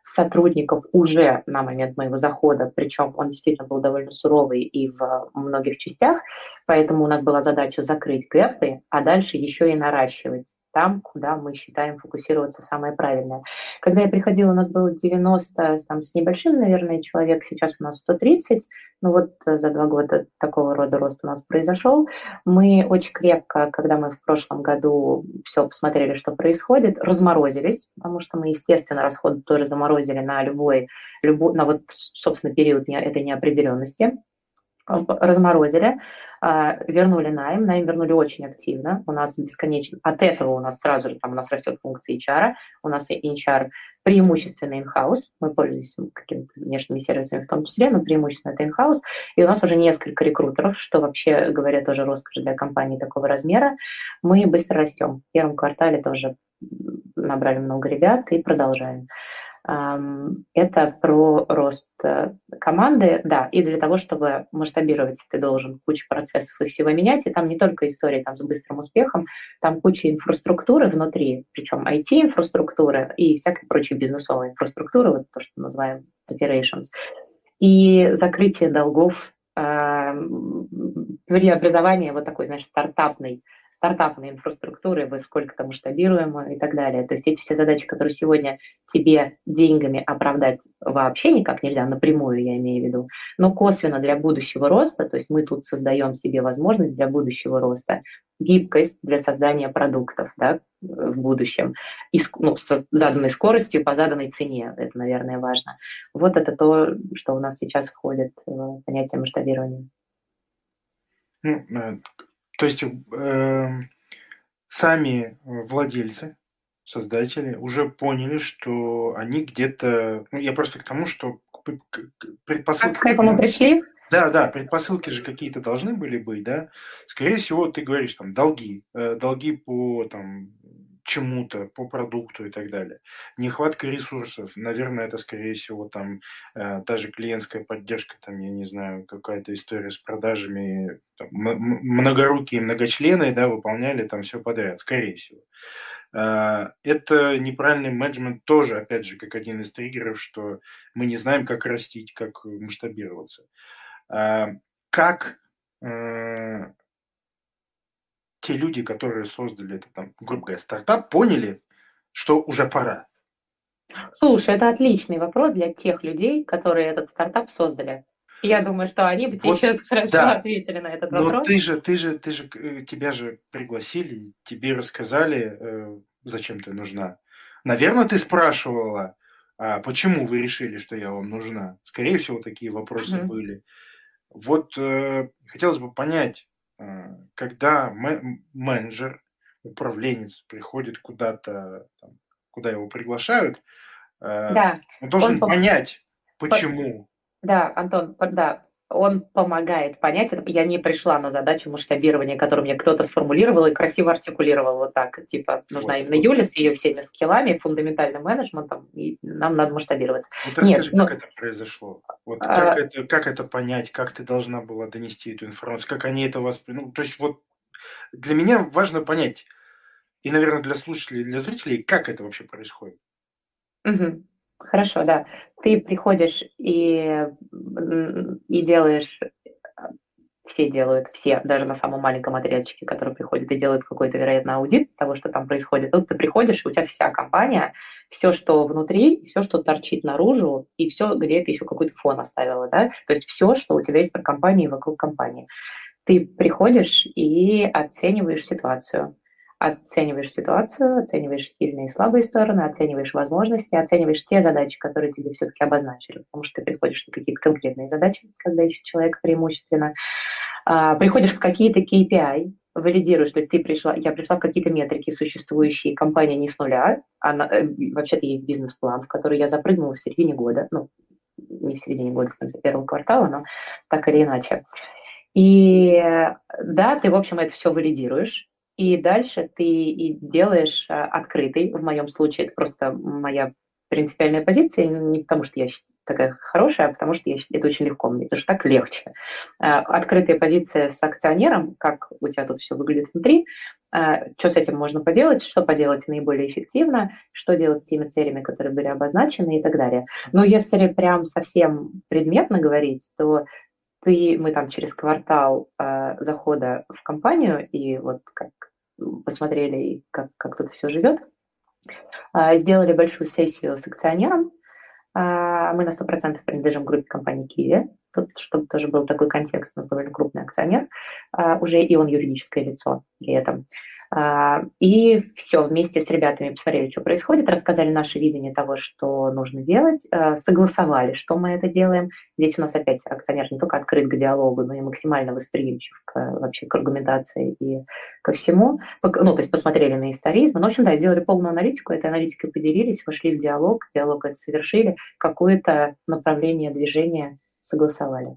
сотрудников уже на момент моего захода, причем он действительно был довольно суровый и в многих частях, поэтому у нас была задача закрыть гэпы, а дальше еще и наращивать там, куда мы считаем фокусироваться самое правильное. Когда я приходила, у нас было 90 там, с небольшим, наверное, человек, сейчас у нас 130, ну вот э, за два года такого рода рост у нас произошел. Мы очень крепко, когда мы в прошлом году все посмотрели, что происходит, разморозились, потому что мы, естественно, расходы тоже заморозили на любой, любой на вот, собственно, период этой неопределенности разморозили, а, вернули найм, найм вернули очень активно, у нас бесконечно, от этого у нас сразу же там у нас растет функция HR, у нас HR преимущественно in-house, мы пользуемся какими-то внешними сервисами в том числе, но преимущественно это in-house, и у нас уже несколько рекрутеров, что вообще, говоря, тоже роскошь для компании такого размера, мы быстро растем. В первом квартале тоже набрали много ребят и продолжаем. Это про рост э, команды, да, и для того, чтобы масштабировать, ты должен кучу процессов и всего менять, и там не только история там, с быстрым успехом, там куча инфраструктуры внутри, причем IT-инфраструктуры и всякой прочей бизнесовой инфраструктуры, вот то, что мы называем operations, и закрытие долгов, преобразование вот такой, знаешь, стартапной стартапной инфраструктуры, вы сколько-то масштабируемо и так далее. То есть эти все задачи, которые сегодня тебе деньгами оправдать вообще никак нельзя, напрямую я имею в виду, но косвенно для будущего роста, то есть мы тут создаем себе возможность для будущего роста, гибкость для создания продуктов да, в будущем, и, ну, с заданной скоростью по заданной цене, это, наверное, важно. Вот это то, что у нас сейчас входит в понятие масштабирования. Ну, э, то есть э, сами владельцы, создатели уже поняли, что они где-то... Ну, я просто к тому, что предпосылки... К этому пришли? Да, да, предпосылки же какие-то должны были быть, да. Скорее всего, ты говоришь, там, долги, э, долги по там, чему-то, по продукту и так далее. Нехватка ресурсов, наверное, это, скорее всего, там, э, та же клиентская поддержка, там, я не знаю, какая-то история с продажами, там, многорукие многочлены, да, выполняли там все подряд, скорее всего. Э, это неправильный менеджмент тоже, опять же, как один из триггеров, что мы не знаем, как растить, как масштабироваться. Э, как э, те люди, которые создали этот, там, грубо говоря, стартап, поняли, что уже пора? Слушай, это отличный вопрос для тех людей, которые этот стартап создали. Я думаю, что они бы вот, сейчас хорошо да. ответили на этот вопрос. Но ты же, ты же, ты же, э, тебя же пригласили, тебе рассказали, э, зачем ты нужна. Наверное, ты спрашивала, а почему вы решили, что я вам нужна? Скорее всего, такие вопросы mm-hmm. были. Вот э, хотелось бы понять, когда менеджер, управленец приходит куда-то, куда его приглашают, э, да. он должен он понять, почему. Да, Антон, да, он помогает понять. Я не пришла на задачу масштабирования, которую мне кто-то сформулировал и красиво артикулировал вот так. Типа, нужна вот, именно вот. Юля с ее всеми скиллами, фундаментальным менеджментом, и нам надо масштабироваться. Вот расскажи, Нет, ну, как это произошло? Вот а... как, это, как это понять, как ты должна была донести эту информацию, как они это восприняли? Ну, то есть вот для меня важно понять, и, наверное, для слушателей, для зрителей, как это вообще происходит. Угу. Хорошо, да. Ты приходишь и, и делаешь, все делают, все, даже на самом маленьком отрядчике, который приходит и делает какой-то, вероятно, аудит того, что там происходит. Тут ты приходишь, и у тебя вся компания, все, что внутри, все, что торчит наружу, и все, где ты еще какой-то фон оставила, да, то есть все, что у тебя есть про компанию и вокруг компании. Ты приходишь и оцениваешь ситуацию оцениваешь ситуацию, оцениваешь сильные и слабые стороны, оцениваешь возможности, оцениваешь те задачи, которые тебе все-таки обозначили, потому что ты приходишь на какие-то конкретные задачи, когда ищет человек преимущественно. А, приходишь в какие-то KPI, валидируешь, то есть ты пришла, я пришла в какие-то метрики существующие, компания не с нуля, она, э, вообще-то есть бизнес-план, в который я запрыгнула в середине года, ну, не в середине года, в конце первого квартала, но так или иначе. И да, ты, в общем, это все валидируешь, и дальше ты и делаешь а, открытый, в моем случае это просто моя принципиальная позиция, не потому что я такая хорошая, а потому что я, это очень легко мне, что так легче. А, открытая позиция с акционером, как у тебя тут все выглядит внутри, а, что с этим можно поделать, что поделать наиболее эффективно, что делать с теми целями, которые были обозначены и так далее. Но если прям совсем предметно говорить, то ты, мы там через квартал э, захода в компанию и вот как посмотрели, как, как тут все живет, э, сделали большую сессию с акционером. Э, мы на 100% принадлежим группе компании Киви, тут, чтобы тоже был такой контекст, у нас довольно крупный акционер, э, уже и он юридическое лицо при этом. А, и все, вместе с ребятами посмотрели, что происходит, рассказали наше видение того, что нужно делать, а, согласовали, что мы это делаем. Здесь у нас опять акционер не только открыт к диалогу, но и максимально восприимчив к, вообще к аргументации и ко всему. Ну, то есть посмотрели на историзм. Ну, в общем, да, сделали полную аналитику, этой аналитикой поделились, вошли в диалог, диалог это совершили, какое-то направление движения согласовали.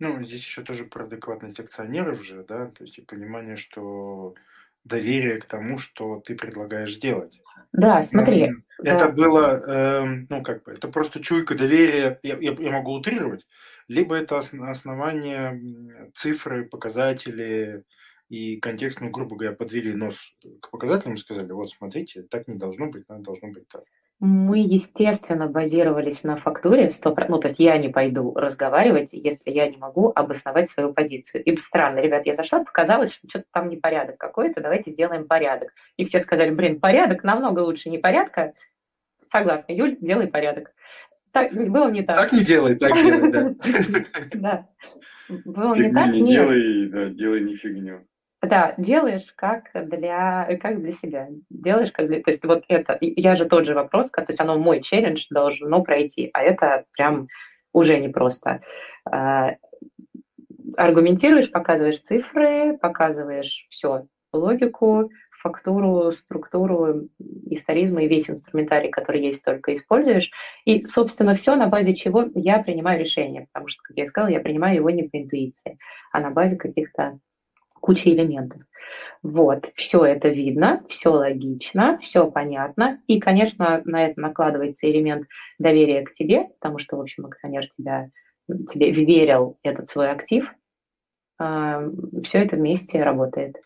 Ну, здесь еще тоже про адекватность акционеров же, да, то есть и понимание, что доверие к тому, что ты предлагаешь сделать. Да, смотри. Ну, да. Это было, э, ну, как бы, это просто чуйка доверия, я, я, я могу утрировать, либо это основание цифры, показатели и контекст, ну, грубо говоря, подвели нос к показателям и сказали, вот, смотрите, так не должно быть, надо должно быть так. Мы, естественно, базировались на фактуре, 100%, ну, то есть я не пойду разговаривать, если я не могу обосновать свою позицию. И странно, ребят, я зашла, показалось, что что-то там непорядок какой-то, давайте сделаем порядок. И все сказали, блин, порядок намного лучше непорядка. Согласна, Юль, делай порядок. Так, было не так. Так не делай, так делай, да. Да. Было не так, не делай, да, делай не фигню. Да, делаешь как для, как для себя. Делаешь как для... То есть вот это, я же тот же вопрос, то есть оно мой челлендж должно пройти, а это прям уже непросто. А, аргументируешь, показываешь цифры, показываешь все, логику, фактуру, структуру, историзм и весь инструментарий, который есть, только используешь. И, собственно, все на базе чего я принимаю решение, потому что, как я сказала, я принимаю его не по интуиции, а на базе каких-то куча элементов. Вот, все это видно, все логично, все понятно. И, конечно, на это накладывается элемент доверия к тебе, потому что, в общем, акционер тебя, тебе верил этот свой актив. Все это вместе работает.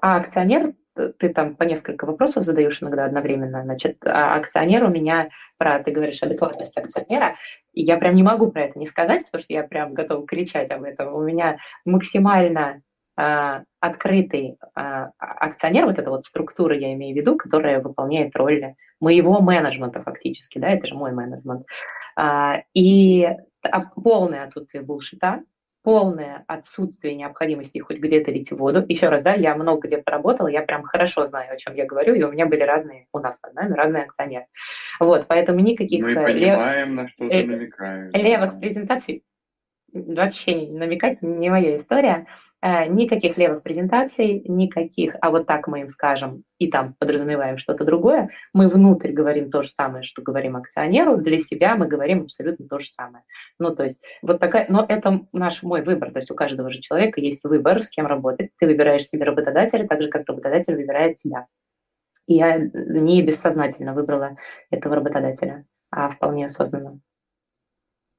А акционер, ты там по несколько вопросов задаешь иногда одновременно. Значит, а акционер у меня, про, ты говоришь, адекватность акционера, и я прям не могу про это не сказать, потому что я прям готова кричать об этом. У меня максимально а, открытый а, акционер, вот эта вот структура, я имею в виду, которая выполняет роль моего менеджмента фактически, да, это же мой менеджмент. А, и полное отсутствие булшита, полное отсутствие необходимости хоть где-то лить воду. Еще раз, да, я много где поработала, я прям хорошо знаю, о чем я говорю, и у меня были разные, у нас с нами разные акционеры. Вот, поэтому никаких Мы понимаем, лев... на что ты намекаешь. левых презентаций вообще намекать не моя история. Э, никаких левых презентаций, никаких, а вот так мы им скажем, и там подразумеваем что-то другое, мы внутрь говорим то же самое, что говорим акционеру, для себя мы говорим абсолютно то же самое. Ну, то есть, вот такая, но это наш мой выбор, то есть у каждого же человека есть выбор, с кем работать. Ты выбираешь себе работодателя, так же, как работодатель выбирает тебя. И я не бессознательно выбрала этого работодателя, а вполне осознанно.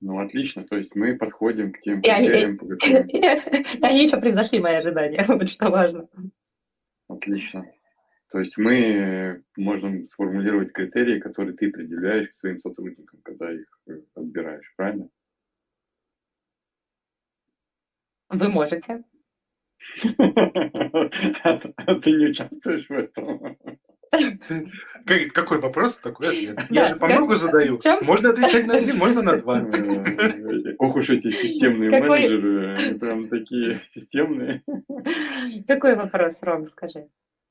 Ну, отлично. То есть мы подходим к тем критериям, по которым... Они еще превзошли мои ожидания, вот что важно. Отлично. То есть мы можем сформулировать критерии, которые ты определяешь к своим сотрудникам, когда их э, отбираешь, правильно? Вы можете. А ты не участвуешь в этом? Какой вопрос, такой ответ. Я же по многу задаю. Можно отвечать на один, можно на два. Ох уж эти системные менеджеры, они прям такие системные. Какой вопрос, Ром, скажи?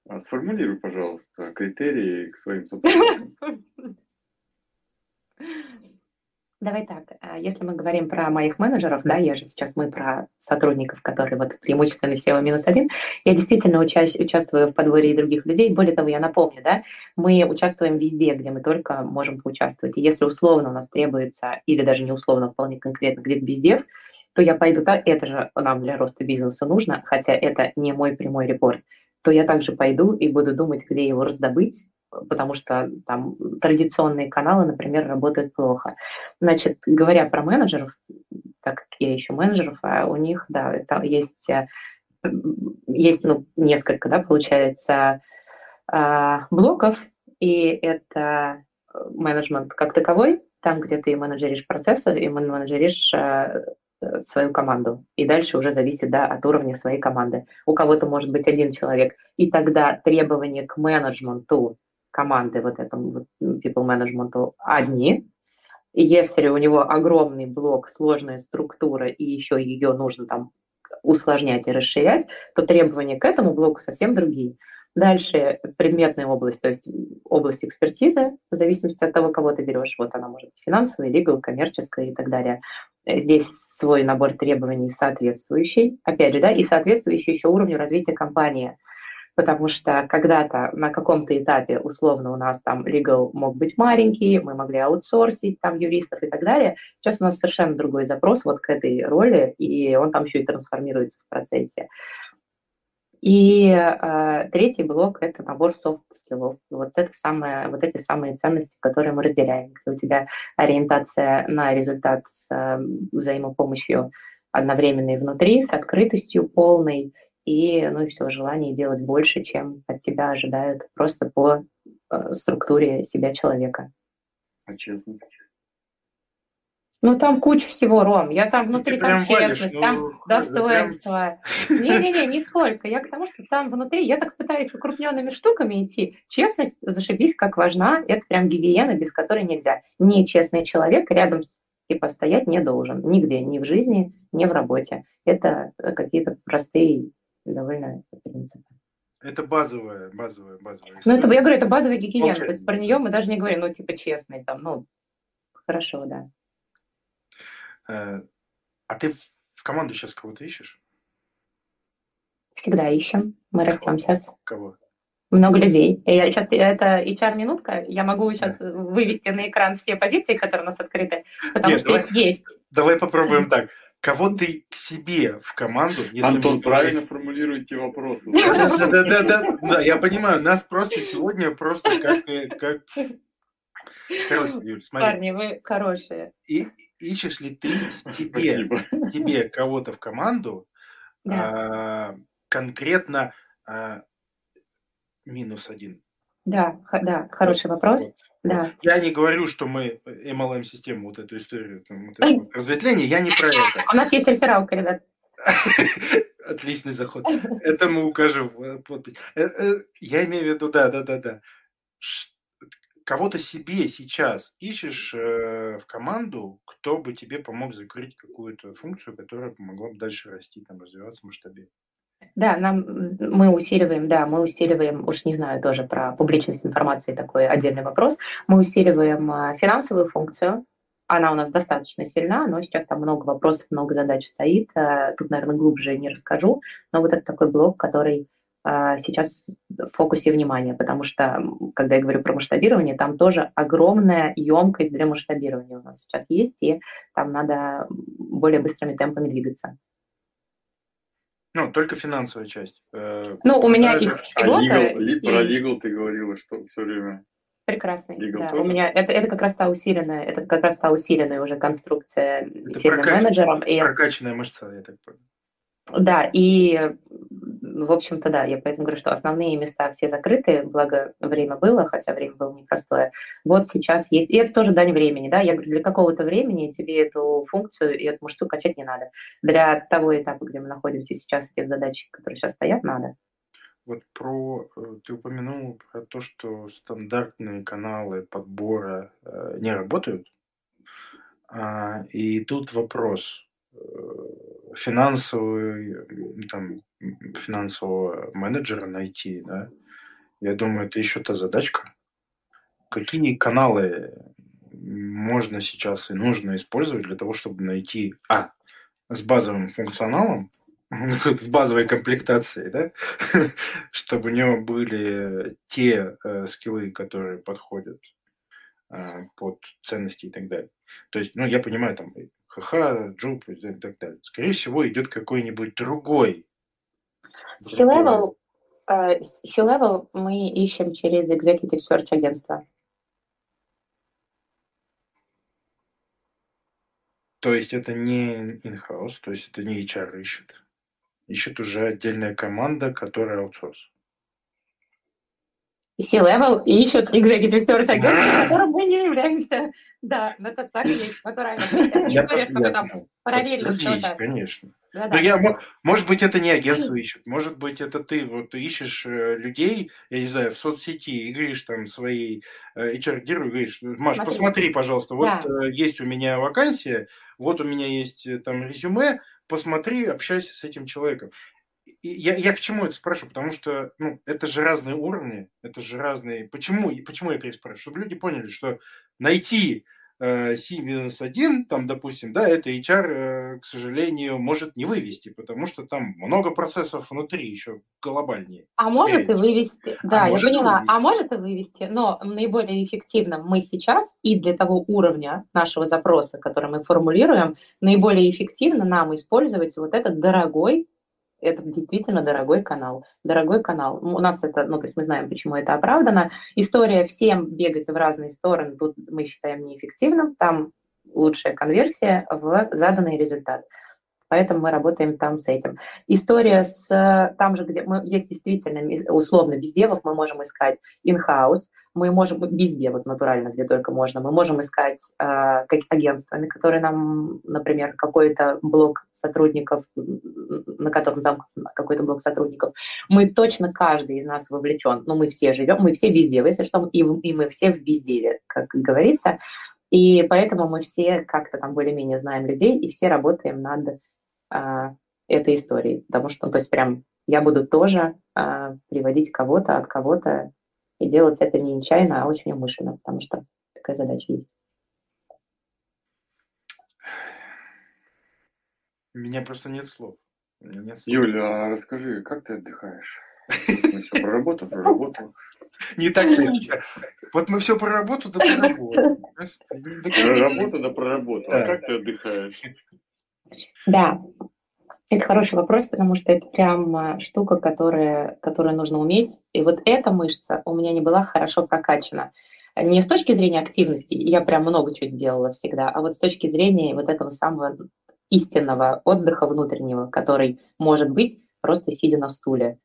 А, сформулируй, пожалуйста, критерии к своим сотрудникам. Давай так, а если мы говорим про моих менеджеров, да, я же сейчас мы про сотрудников, которые вот преимущественно SEO минус один, я действительно уча- участвую в подборе других людей. Более того, я напомню, да, мы участвуем везде, где мы только можем поучаствовать. И если условно у нас требуется, или даже не условно, вполне конкретно где-то бездев, то я пойду так, это же нам для роста бизнеса нужно, хотя это не мой прямой репорт, то я также пойду и буду думать, где его раздобыть, потому что там традиционные каналы, например, работают плохо. Значит, говоря про менеджеров, так как я еще менеджеров, а у них, да, это есть, э, есть ну, несколько, да, получается, а, блоков, и это менеджмент как таковой, там, где ты менеджеришь процессы и менеджеришь э, свою команду. И дальше уже зависит да, от уровня своей команды. У кого-то может быть один человек. И тогда требования к менеджменту команды вот этому вот people management одни. И если у него огромный блок, сложная структура, и еще ее нужно там усложнять и расширять, то требования к этому блоку совсем другие. Дальше предметная область, то есть область экспертизы, в зависимости от того, кого ты берешь. Вот она может быть финансовая, legal, коммерческая и так далее. Здесь свой набор требований соответствующий, опять же, да, и соответствующий еще уровню развития компании – потому что когда-то на каком-то этапе условно у нас там legal мог быть маленький, мы могли аутсорсить там юристов и так далее. Сейчас у нас совершенно другой запрос вот к этой роли, и он там еще и трансформируется в процессе. И э, третий блок – это набор софт-скиллов. Вот, это самое, вот эти самые ценности, которые мы разделяем. Когда у тебя ориентация на результат с э, взаимопомощью одновременной внутри, с открытостью полной – и, ну и все, желание делать больше, чем от тебя ожидают просто по э, структуре себя человека. А честно? Ну, там куча всего, Ром. Я там внутри, там честность, ну, там достоинство. Не-не-не, нисколько. Я к тому, что там внутри, я так пытаюсь укрупненными штуками идти. Честность, зашибись, как важна. Это прям гигиена, без которой нельзя. Нечестный человек рядом типа стоять не должен. Нигде, ни в жизни, ни в работе. Это какие-то простые довольно принципы. Это базовая, базовая, базовая. Ну, это, я говорю, это базовая гигиена. То есть про нее мы даже не говорим, ну, типа, честный, там, ну, хорошо, да. Э, а ты в команду сейчас кого-то ищешь? Всегда ищем. Мы Кого? растем сейчас. Кого? Много людей. Я сейчас, это HR-минутка, я могу сейчас да. вывести на экран все позиции, которые у нас открыты, потому Нет, что давай, их есть. Давай попробуем так кого ты к себе в команду. Если Антон, правильно говорим... формулируете вопросы. Да, да, да, да, да, я понимаю, нас просто сегодня просто как... как... Короче, Юль, смотри. Парни, вы хорошие. И, ищешь ли ты тебе, тебе кого-то в команду, да. а, конкретно а, минус один? Да, да, хороший вопрос. Вот. Да. Я не говорю, что мы MLM-систему, вот эту историю, там, вот это разветвление, я не про это. У нас есть рефералка, ребят. Отличный заход. Это мы укажем. Э, э, я имею в виду, да, да, да, да. Кого-то себе сейчас ищешь э, в команду, кто бы тебе помог закрыть какую-то функцию, которая помогла бы дальше расти, там, развиваться, масштабировать. Да, нам, мы усиливаем, да, мы усиливаем, уж не знаю тоже про публичность информации, такой отдельный вопрос, мы усиливаем а, финансовую функцию, она у нас достаточно сильна, но сейчас там много вопросов, много задач стоит. Э, тут, наверное, глубже не расскажу, но вот это такой блок, который э, сейчас в фокусе внимания, потому что, когда я говорю про масштабирование, там тоже огромная емкость для масштабирования у нас сейчас есть, и там надо более быстрыми темпами двигаться. Ну, только финансовая часть. Э, ну, у меня их всего... А legal, про legal ты говорила, что все время Прекрасный. Legal да. У меня это, это как раз та усиленная, это как раз та усиленная уже конструкция это сильным прокач... менеджером. И... Прокачанная мышца, я так понял. Да, и в общем-то, да, я поэтому говорю, что основные места все закрыты, благо время было, хотя время было непростое. Вот сейчас есть, и это тоже дань времени, да, я говорю, для какого-то времени тебе эту функцию и эту мышцу качать не надо. Для того этапа, где мы находимся сейчас, тех задач, которые сейчас стоят, надо. Вот про э, ты упомянул про то, что стандартные каналы подбора э, не работают. А, и тут вопрос финансовый, там, финансового менеджера найти, да, я думаю, это еще та задачка. Какие каналы можно сейчас и нужно использовать для того, чтобы найти, а, с базовым функционалом, в базовой комплектации, да, чтобы у него были те э, скиллы, которые подходят э, под ценности и так далее. То есть, ну, я понимаю, там, ХХ, джуп и так далее. Скорее всего, идет какой-нибудь другой. C-level, uh, C-level мы ищем через Executive Search агентство. То есть это не in-house, то есть это не HR ищет ищет уже отдельная команда, которая аутсорс. И C-Level ищут Executive Search агентство, которым мы не являемся. Да, но это так и есть, которая история, что мы там параллельно что-то. конечно. Да, Но я, может быть, это не агентство ищет, может быть, это ты вот ищешь э, людей, я не знаю, в соцсети и говоришь там своей э, HR-диру, говоришь, Маш, Смотри. посмотри, пожалуйста, вот да. Э, есть у меня вакансия, вот у меня есть там резюме, посмотри, общайся с этим человеком. Я, я к чему это спрашиваю? Потому что ну, это же разные уровни, это же разные... Почему, почему я переспрашиваю? Чтобы люди поняли, что найти э, C-1, там, допустим, да, это HR, э, к сожалению, может не вывести, потому что там много процессов внутри еще глобальнее. А может и вывести, да, а я поняла, вывести. а может и вывести, но наиболее эффективно мы сейчас и для того уровня нашего запроса, который мы формулируем, наиболее эффективно нам использовать вот этот дорогой это действительно дорогой канал. Дорогой канал. У нас это, ну, то есть мы знаем, почему это оправдано. История всем бегать в разные стороны тут мы считаем неэффективным. Там лучшая конверсия в заданный результат. Поэтому мы работаем там с этим. История с там же, где мы есть действительно условно без девов, мы можем искать in-house, мы можем везде, вот натурально, где только можно, мы можем искать э, агентствами, которые нам, например, какой-то блок сотрудников, на котором замкнут какой-то блок сотрудников, мы точно каждый из нас вовлечен, но мы все живем, мы все везде, если что, и, и мы все в безделе, как говорится, и поэтому мы все как-то там более-менее знаем людей, и все работаем над э, этой историей, потому что, ну, то есть прям я буду тоже э, приводить кого-то от кого-то и делать это не нечаянно, а очень умышленно, потому что такая задача есть. У меня просто нет слов. Нет слов. Юля, а расскажи, как ты отдыхаешь? Про работу, про работу. Не так ли? Вот мы все про работу, да про работу. Про работу, да про работу. А как ты отдыхаешь? Да, это хороший вопрос, потому что это прям а, штука, которая, которую нужно уметь. И вот эта мышца у меня не была хорошо прокачана. Не с точки зрения активности, я прям много чего делала всегда, а вот с точки зрения вот этого самого истинного отдыха внутреннего, который может быть просто сидя на стуле.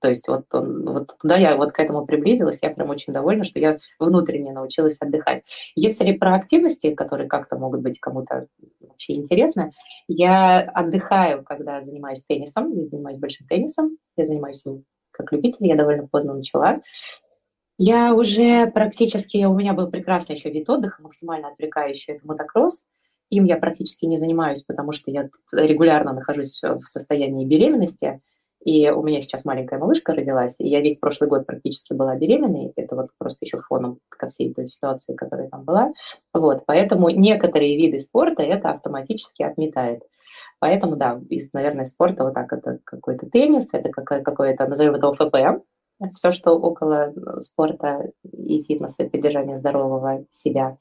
То есть вот, он, вот туда я вот к этому приблизилась, я прям очень довольна, что я внутренне научилась отдыхать. Если про активности, которые как-то могут быть кому-то вообще интересны, я отдыхаю, когда занимаюсь теннисом, я занимаюсь большим теннисом, я занимаюсь им как любитель, я довольно поздно начала. Я уже практически, у меня был прекрасный еще вид отдыха, максимально отвлекающий, это мотокросс. Им я практически не занимаюсь, потому что я регулярно нахожусь в состоянии беременности, И у меня сейчас маленькая малышка родилась, и я весь прошлый год практически была беременной. Это вот просто еще фоном ко всей той ситуации, которая там была. Вот, поэтому некоторые виды спорта это автоматически отметает. Поэтому, да, из, наверное, спорта вот так это какой-то теннис, это какое-то, назовем это ОФП, все, что около спорта и фитнеса, и поддержания здорового себя.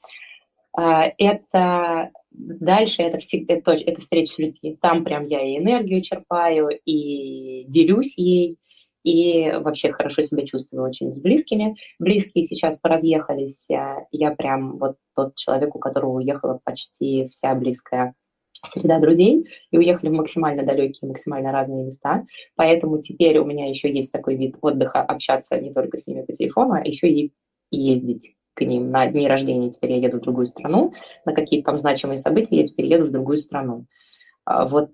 А, это дальше это всегда это, это встреча с людьми. Там прям я и энергию черпаю, и делюсь ей, и вообще хорошо себя чувствую очень с близкими. Близкие сейчас поразъехались. Я прям вот тот человек, у которого уехала почти вся близкая среда друзей и уехали в максимально далекие, максимально разные места. Поэтому теперь у меня еще есть такой вид отдыха, общаться не только с ними по телефону, а еще и ездить к ним на дни рождения. Теперь я еду в другую страну, на какие-то там значимые события я теперь еду в другую страну. А, вот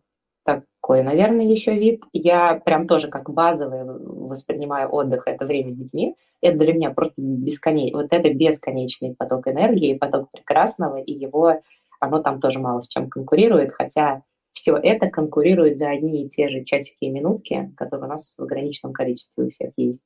такой, наверное, еще вид. Я прям тоже как базовый воспринимаю отдых, это время с детьми. Это для меня просто бесконечный, вот это бесконечный поток энергии, поток прекрасного, и его оно там тоже мало с чем конкурирует, хотя все это конкурирует за одни и те же часики и минутки, которые у нас в ограниченном количестве у всех есть.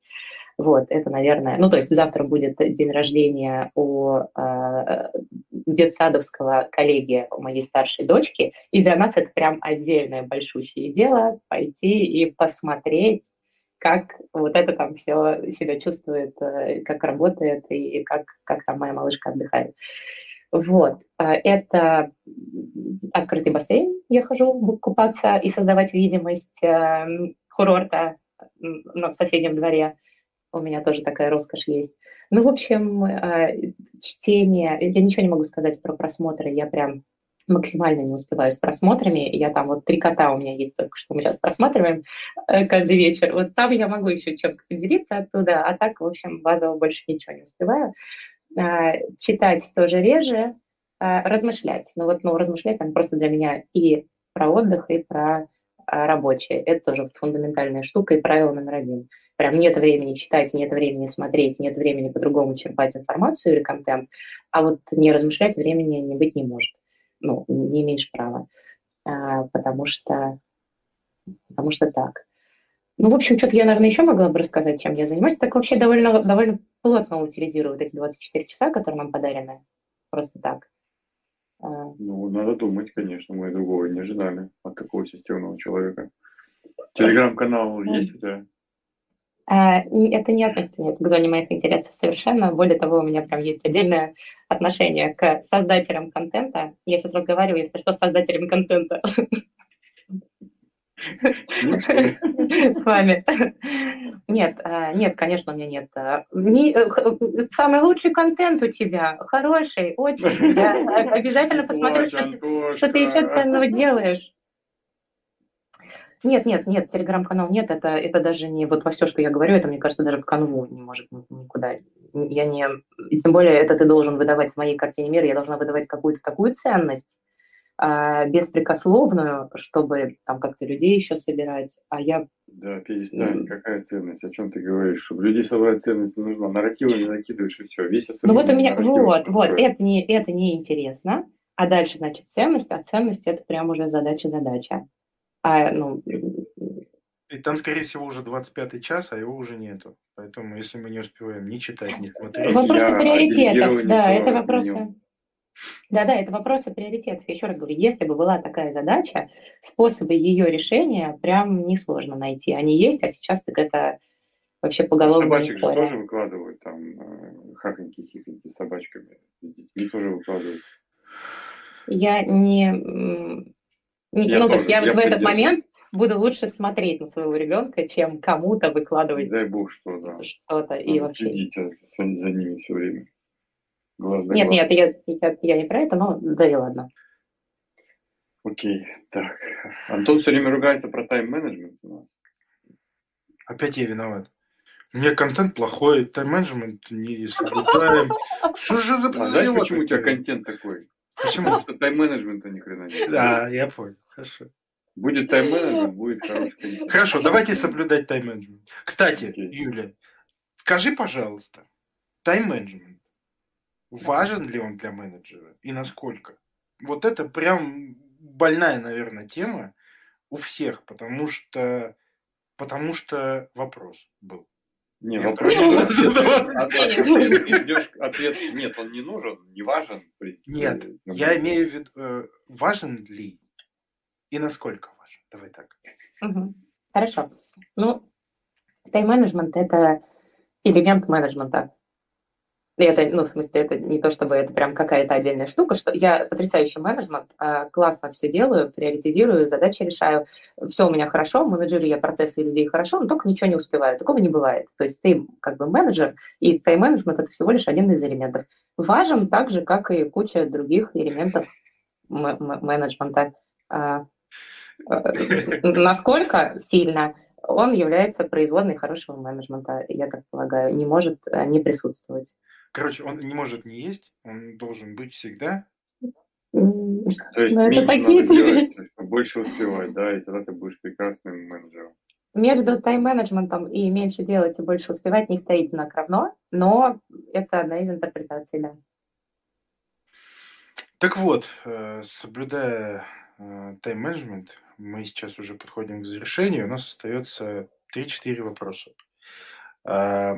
Вот, это, наверное, ну, то есть завтра будет день рождения у э, детсадовского коллеги у моей старшей дочки, и для нас это прям отдельное большущее дело пойти и посмотреть, как вот это там все себя чувствует, э, как работает и, как, как там моя малышка отдыхает. Вот. А, это открытый бассейн. Я хожу купаться и создавать видимость эм, курорта в соседнем дворе. У меня тоже такая роскошь есть. Ну, в общем, э, чтение. Я ничего не могу сказать про просмотры. Я прям максимально не успеваю с просмотрами. Я там вот три кота у меня есть только что мы сейчас просматриваем э, каждый вечер. Вот там я могу еще чем-то поделиться оттуда, а так, в общем, базово больше ничего не успеваю. А, читать тоже реже, а, размышлять. Ну вот, ну, размышлять, там просто для меня и про отдых, и про а, рабочее. Это тоже фундаментальная штука и правило номер один. Прям нет времени читать, нет времени смотреть, нет времени по-другому черпать информацию или контент, а вот не размышлять времени не быть не может. Ну, не имеешь права. потому что, потому что так. Ну, в общем, что-то я, наверное, еще могла бы рассказать, чем я занимаюсь. Так вообще довольно, довольно плотно утилизирую вот эти 24 часа, которые нам подарены. Просто так. А. Ну, надо думать, конечно. Мы другого не ожидали от такого системного человека. Телеграм-канал есть у тебя? А, это не относится нет, к зоне моих интересов совершенно. Более того, у меня прям есть отдельное отношение к создателям контента. Я сейчас разговариваю, если что, с создателем контента. С вами. Нет, э, нет, конечно, у меня нет. Э, э, самый лучший контент у тебя, хороший, очень. Я обязательно посмотрю, что ты еще ценного делаешь. Нет, нет, нет, телеграм-канал нет, это, это даже не вот во все, что я говорю, это, мне кажется, даже в канву не может никуда. Я не... И тем более это ты должен выдавать в моей картине мира, я должна выдавать какую-то такую ценность, беспрекословную, чтобы там как-то людей еще собирать, а я... Да, перестань, какая ценность, о чем ты говоришь, чтобы людей собрать ценность не нужна, нарративы не накидываешь и все, весь Ну вот у меня, вот, вот, это не, это не интересно, а дальше, значит, ценность, а ценность это прям уже задача-задача. А, ну, и там, скорее всего, уже 25 час, а его уже нету. Поэтому, если мы не успеваем ни читать, ни смотреть... Вопросы приоритетов, да, это вопросы... Да-да, это вопросы приоритетов. Я еще раз говорю, если бы была такая задача, способы ее решения прям несложно найти. Они есть, а сейчас так это вообще поголовная Собачек история. же тоже выкладывают, там, э, хахоньки, хихоньки с собачками. Детьми тоже выкладывают. Я не... не я ну, тоже, то есть я, я в этот момент буду лучше смотреть на своего ребенка, чем кому-то выкладывать. Дай бог, что, да. Что-то и вообще. Следить за, за ними все время. Глаз нет, глаз. нет, я, я, я не про это, но да и ладно. Окей, так. Антон все время ругается про тайм-менеджмент. Опять я виноват. У меня контент плохой, тайм-менеджмент не соблюдаем. Что же за а знаешь, почему у тебя контент такой? Почему? Потому что тайм-менеджмента ни хрена нет. Да, я понял. Хорошо. Будет тайм-менеджмент, будет хороший контент. Хорошо, давайте соблюдать тайм-менеджмент. Кстати, okay. Юля, скажи, пожалуйста, тайм-менеджмент Важен ли он для менеджера и насколько? Вот это прям больная, наверное, тема у всех, потому что потому что вопрос был. Не, вопрос ответ, нет, он не нужен, не важен. Нет, я имею в виду, э, важен ли и насколько важен. Давай так. Хорошо. Ну, тайм-менеджмент – это элемент менеджмента. Это, ну, в смысле, это не то, чтобы это прям какая-то отдельная штука, что я потрясающий менеджмент, а, классно все делаю, приоритизирую, задачи решаю, все у меня хорошо, менеджерю я процессы людей хорошо, но только ничего не успеваю. Такого не бывает. То есть ты как бы менеджер, и тайм-менеджмент – это всего лишь один из элементов. Важен так же, как и куча других элементов менеджмента. А, а, насколько сильно он является производной хорошего менеджмента, я так полагаю, не может не присутствовать. Короче, он не может не есть, он должен быть всегда. То есть ну, меньше такие надо делать, больше успевать, да, и тогда ты будешь прекрасным менеджером. Между тайм-менеджментом и меньше делать и больше успевать не стоит знак равно, но это одна из интерпретаций, да. Так вот, э, соблюдая э, тайм-менеджмент, мы сейчас уже подходим к завершению, у нас остается 3-4 вопроса. А,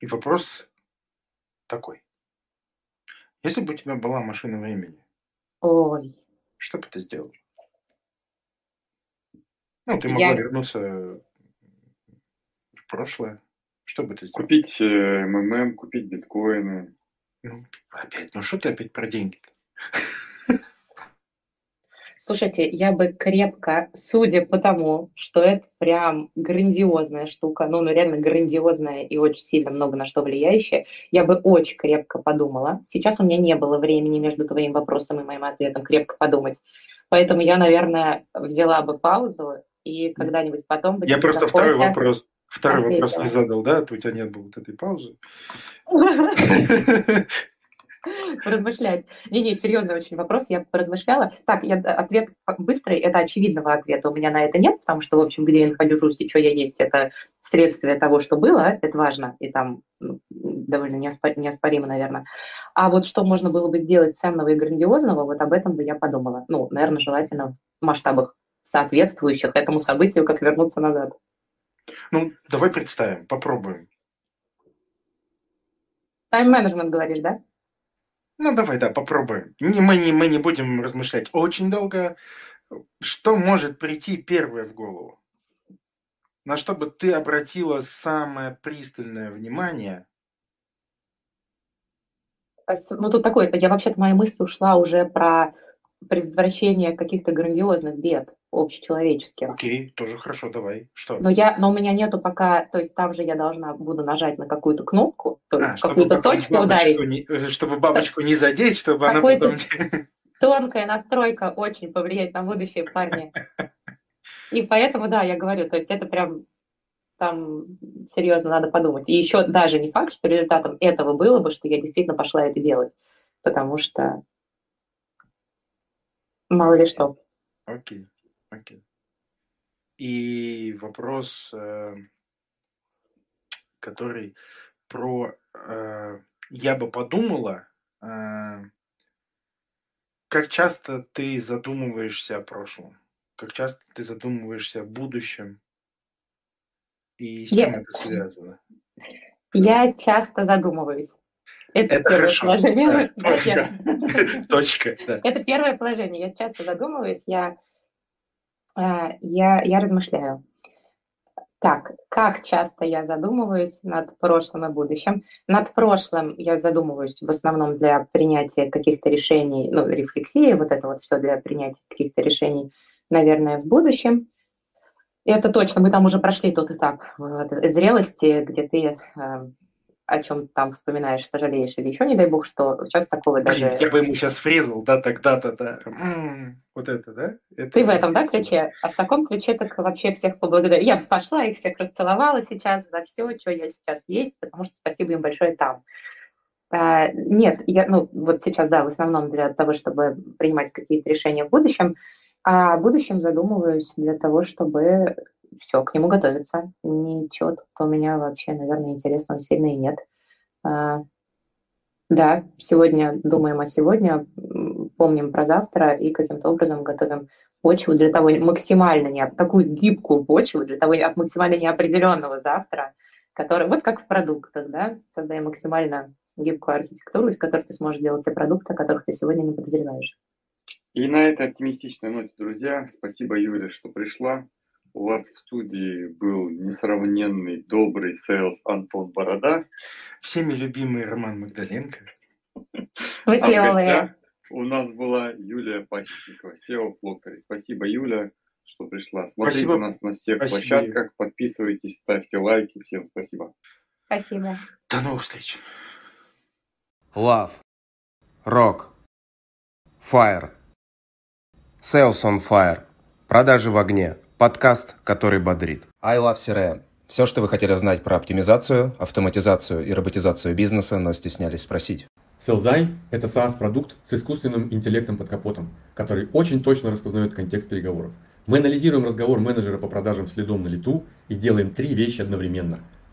и вопрос такой. Если бы у тебя была машина времени, Ой. что бы ты сделал? Ну, ты могла Я... вернуться в прошлое. Что бы ты сделал? Купить э, МММ, купить биткоины. Ну, опять, ну что ты опять про деньги-то? Слушайте, я бы крепко, судя по тому, что это прям грандиозная штука, ну, ну реально грандиозная и очень сильно много на что влияющая, я бы очень крепко подумала. Сейчас у меня не было времени между твоим вопросом и моим ответом крепко подумать. Поэтому я, наверное, взяла бы паузу и когда-нибудь потом... Я просто второй вопрос, второй вопрос не задал, да? У тебя нет было вот этой паузы. поразмышлять. Не-не, серьезный очень вопрос, я поразмышляла. Так, я, ответ быстрый, это очевидного ответа у меня на это нет, потому что, в общем, где я нахожусь и что я есть, это следствие того, что было, это важно, и там ну, довольно неоспор, неоспоримо, наверное. А вот что можно было бы сделать ценного и грандиозного, вот об этом бы я подумала. Ну, наверное, желательно в масштабах соответствующих этому событию, как вернуться назад. Ну, давай представим, попробуем. Тайм-менеджмент говоришь, да? Ну, давай, да, попробуем. Не, мы, не, мы не будем размышлять очень долго. Что может прийти первое в голову? На что бы ты обратила самое пристальное внимание? Ну, тут такое, я вообще-то моя мысль ушла уже про предотвращение каких-то грандиозных бед общечеловеческих. Окей, тоже хорошо, давай. Что? Но, я, но у меня нету пока, то есть там же я должна буду нажать на какую-то кнопку, то есть а, какую-то точку ударить. Не, э, чтобы бабочку не задеть, чтобы она потом... Тонкая настройка очень повлияет на будущее парни. И поэтому, да, я говорю, то есть это прям там серьезно надо подумать. И еще даже не факт, что результатом этого было бы, что я действительно пошла это делать. Потому что мало ли что. Окей. Окей. И вопрос, э, который про э, я бы подумала, э, как часто ты задумываешься о прошлом, как часто ты задумываешься о будущем, и с чем я, это связано? Я часто задумываюсь. Это, это первое хорошо. положение. Да, точка. точка да. Это первое положение. Я часто задумываюсь. Я я, я размышляю. Так, как часто я задумываюсь над прошлым и будущим? Над прошлым я задумываюсь в основном для принятия каких-то решений, ну, рефлексии, вот это вот все для принятия каких-то решений, наверное, в будущем. И это точно, мы там уже прошли тот этап зрелости, где ты э, о чем там вспоминаешь, сожалеешь, или еще, не дай бог, что сейчас такого Блин, даже... я бы ему сейчас врезал, да, тогда-то, да. Вот это, да? Это Ты в этом, да, ключе? А в таком ключе так вообще всех поблагодарю. Я пошла, их всех расцеловала сейчас за все, что я сейчас есть, потому что спасибо им большое там. А, нет, я, ну, вот сейчас, да, в основном для того, чтобы принимать какие-то решения в будущем, а о будущем задумываюсь для того, чтобы все, к нему готовиться. Ничего тут у меня вообще, наверное, интересного сильно и нет. А, да, сегодня думаем о сегодня, помним про завтра и каким-то образом готовим почву для того максимально не такую гибкую почву для того максимально неопределенного завтра, который вот как в продуктах, да, создаем максимально гибкую архитектуру, из которой ты сможешь делать те продукты, о которых ты сегодня не подозреваешь. И на этой оптимистичной ноте, друзья, спасибо, Юля, что пришла. У вас в студии был несравненный, добрый sales Антон Борода. Всеми любимый Роман Магдаленко. Вы а клевые. У нас была Юлия Пасечникова, CEO Flocktory. Спасибо, Юля, что пришла. Смотрите спасибо. нас на всех спасибо. площадках, подписывайтесь, ставьте лайки. Всем спасибо. Спасибо. До новых встреч. Love. Rock. Fire. Sales on Fire. Продажи в огне. Подкаст, который бодрит. I Love CRM. Все, что вы хотели знать про оптимизацию, автоматизацию и роботизацию бизнеса, но стеснялись спросить. Селзай – это SaaS-продукт с искусственным интеллектом под капотом, который очень точно распознает контекст переговоров. Мы анализируем разговор менеджера по продажам следом на лету и делаем три вещи одновременно.